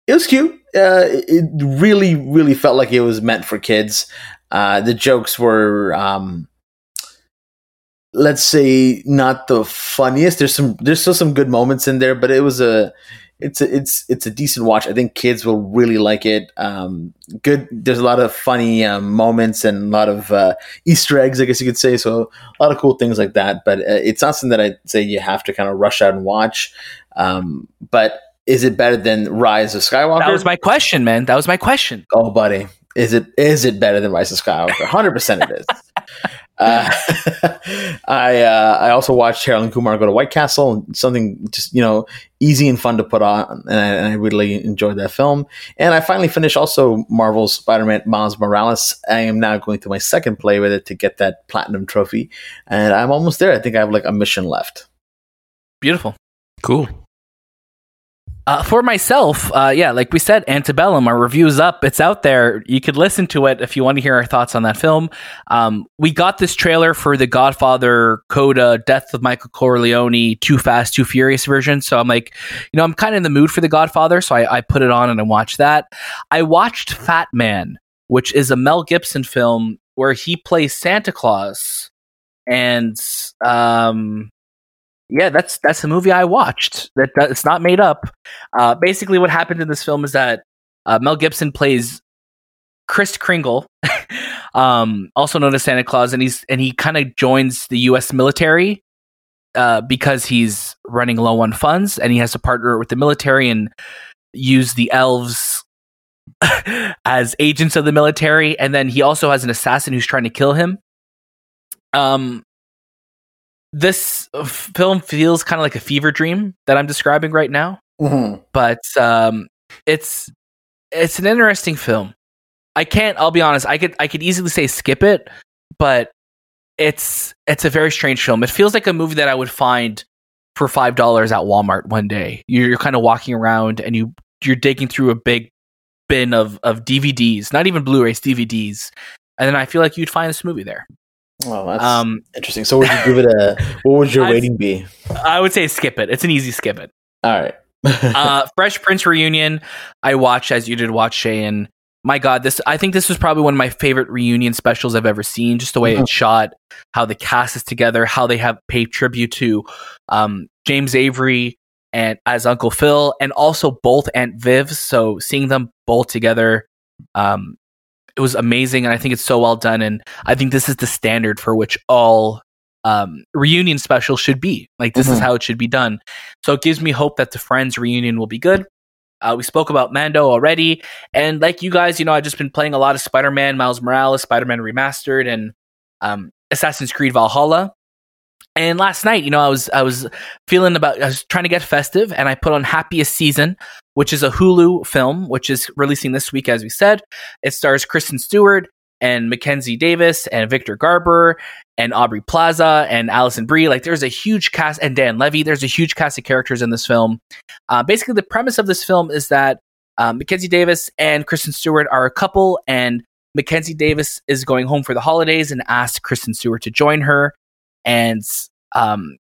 it was cute. Uh, it really, really felt like it was meant for kids. Uh, the jokes were, um, let's say, not the funniest. There's some, there's still some good moments in there, but it was a, it's a, it's, it's a decent watch. I think kids will really like it. Um, good. There's a lot of funny um, moments and a lot of uh, Easter eggs, I guess you could say. So a lot of cool things like that. But uh, it's not something that I'd say you have to kind of rush out and watch. Um, but is it better than Rise of Skywalker? That was my question, man. That was my question. Oh, buddy, is it is it better than Rise of Skywalker? Hundred percent, it is. [LAUGHS] Uh, [LAUGHS] I uh, I also watched Harold and Kumar go to White Castle, and something just you know easy and fun to put on, and I, and I really enjoyed that film. And I finally finished also Marvel's Spider-Man Miles Morales. I am now going through my second play with it to get that platinum trophy, and I'm almost there. I think I have like a mission left. Beautiful. Cool. Uh, for myself, uh, yeah, like we said, Antebellum, our review is up. It's out there. You could listen to it if you want to hear our thoughts on that film. Um, we got this trailer for the Godfather, Coda, Death of Michael Corleone, Too Fast, Too Furious version. So I'm like, you know, I'm kind of in the mood for the Godfather. So I, I put it on and I watched that. I watched Fatman, which is a Mel Gibson film where he plays Santa Claus. And um, yeah, that's that's the movie I watched. That, that it's not made up. Uh, basically, what happened in this film is that uh, Mel Gibson plays Chris Kringle, [LAUGHS] um, also known as Santa Claus, and he's and he kind of joins the U.S. military uh, because he's running low on funds, and he has to partner with the military and use the elves [LAUGHS] as agents of the military. And then he also has an assassin who's trying to kill him. Um, this film feels kind of like a fever dream that I'm describing right now Mm-hmm. but um, it's it's an interesting film. I can't. I'll be honest. I could I could easily say skip it, but it's it's a very strange film. It feels like a movie that I would find for five dollars at Walmart one day. You're, you're kind of walking around and you you're digging through a big bin of of DVDs, not even Blu-rays, DVDs, and then I feel like you'd find this movie there. Oh, that's Um, interesting. So, would you give it a? [LAUGHS] What would your I've- rating be? I would say skip it. It's an easy skip it. All right. [LAUGHS] uh, Fresh Prince reunion. I watched as you did watch Cheyenne. My God, this I think this was probably one of my favorite reunion specials I've ever seen. Just the way it's shot, how the cast is together, how they have paid tribute to um, James Avery and as Uncle Phil, and also both Aunt Viv. So seeing them both together, um, it was amazing, and I think it's so well done. And I think this is the standard for which all um, reunion specials should be. Like this is Mhm. how it should be done. So it gives me hope that the Friends reunion will be good. Uh, we spoke about Mando already, and like you guys, you know, I've just been playing a lot of Spider-Man, Miles Morales, Spider-Man Remastered, and um, Assassin's Creed Valhalla. And last night, you know, I was I was feeling about I was trying to get festive, and I put on Happiest Season, which is a Hulu film, which is releasing this week, as we said. It stars Kristen Stewart, and Mackenzie Davis and Victor Garber and Aubrey Plaza and Alison Brie. Like there's a huge cast and Dan Levy. There's a huge cast of characters in this film. Uh, basically, the premise of this film is that um, Mackenzie Davis and Kristen Stewart are a couple, and Mackenzie Davis is going home for the holidays and asks Kristen Stewart to join her. And um,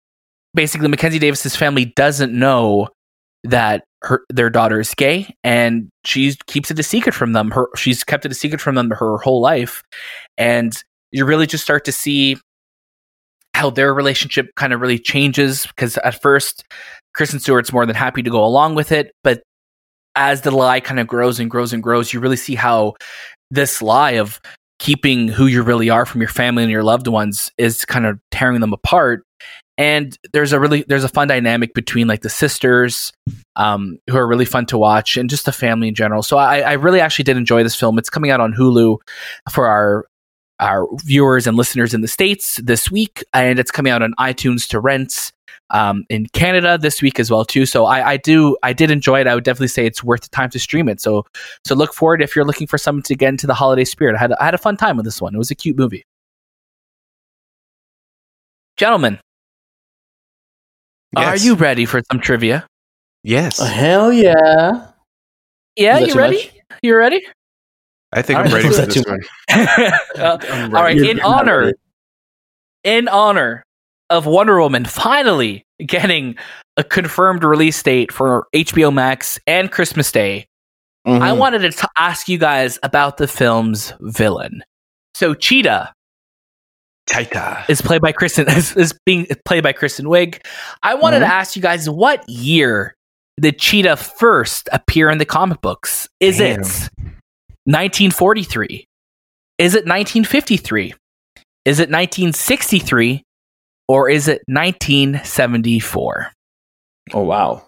basically, Mackenzie Davis's family doesn't know that her their daughter is gay, and she keeps it a secret from them. Her she's kept it a secret from them her whole life, and you really just start to see how their relationship kind of really changes because at first Kristen Stewart's more than happy to go along with it, but as the lie kind of grows and grows and grows, you really see how this lie of keeping who you really are from your family and your loved ones is kind of tearing them apart. And there's a really there's a fun dynamic between like the sisters, um, who are really fun to watch, and just the family in general. So I, I really actually did enjoy this film. It's coming out on Hulu for our our viewers and listeners in the states this week, and it's coming out on iTunes to rent um, in Canada this week as well too. So I, I do I did enjoy it. I would definitely say it's worth the time to stream it. So so look forward if you're looking for something to get into the holiday spirit. I had I had a fun time with this one. It was a cute movie. Gentlemen, Yes. are you ready for some trivia? Yes. Hell yeah! Yeah, you ready? much? You ready? I think I'm ready for that this one. [LAUGHS] Uh, [LAUGHS] I'm all right, in honor in honor of Wonder Woman finally getting a confirmed release date for HBO Max and Christmas Day, Mhm. I wanted to t- ask you guys about the film's villain. So Cheetah Taita. is played by Kristen [LAUGHS] is, is being played by Kristen Wiig. I wanted Mhm. to ask you guys what year did Cheetah first appear in the comic books? Is Damn. it 1943? Is it 1953? Is it 1963? Or is it 1974? Oh wow!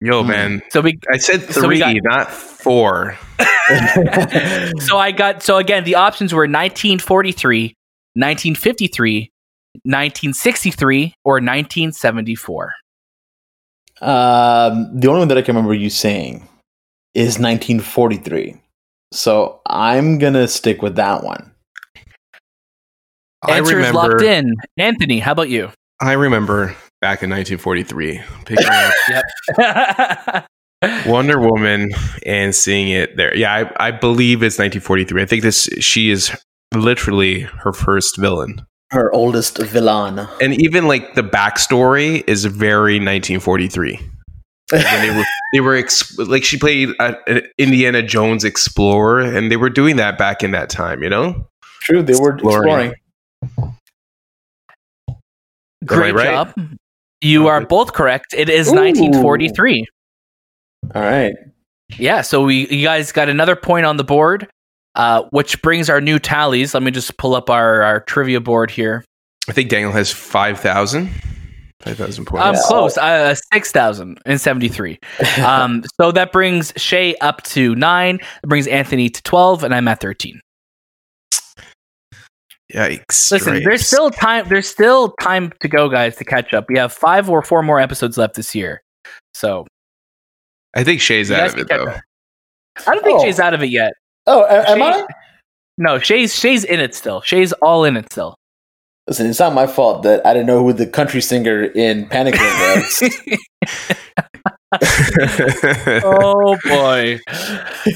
Yo, Hmm. man. So we I said So three, got- not four. [LAUGHS] [LAUGHS] so I got so again the options were 1943, 1953, 1963 or 1974. Um, the only one that I can remember you saying is 1943. So I'm gonna stick with that one. I Answer is locked remember. in. Anthony, how about you? I remember back in 1943 picking up [LAUGHS] [LAUGHS] Wonder Woman and seeing it there. Yeah, I, I believe it's 1943. I think this she is literally her first villain, Her oldest villain. and even like the backstory is very 1943. When they were [LAUGHS] they were ex- like she played a, an Indiana Jones explorer, and they were doing that back in that time. You know, True, they were Exploring. exploring. Great right? job. You are both correct. It is Ooh. 1943. All right. Yeah, so we you guys got another point on the board, uh, which brings our new tallies. Let me just pull up our, our trivia board here. I think Daniel has 5,000. 5,000 points. I'm Yeah. close. Uh, six thousand and seventy three. [LAUGHS] Um, so that brings Shay up to nine. It brings Anthony to twelve, and I'm at thirteen. Yikes! Listen, stripes. there's still time. There's still time to go, guys, to catch up. We have five or four more episodes left this year. So I think Shay's out of it though. up. I don't think Oh. Shay's out of it yet. Oh, a- am Shay- I? No, Shay's Shay's in it still. Shay's all in it still. Listen, it's not my fault that I didn't know who the country singer in Panic Room was. [LAUGHS] oh boy.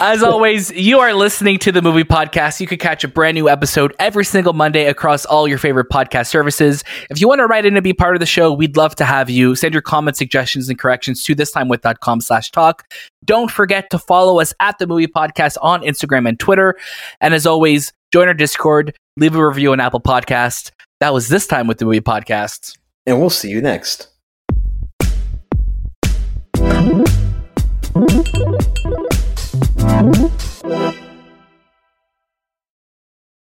As always, you are listening to the movie podcast. You can catch a brand new episode every single Monday across all your favorite podcast services. If you want to write in and be part of the show, we'd love to have you. Send your comments, suggestions, and corrections to thistimewith.com slash talk. Don't forget to follow us at the movie podcast on Instagram and Twitter. And as always, join our Discord, leave a review on Apple Podcast. That was this time with the movie podcast. and we'll see you next.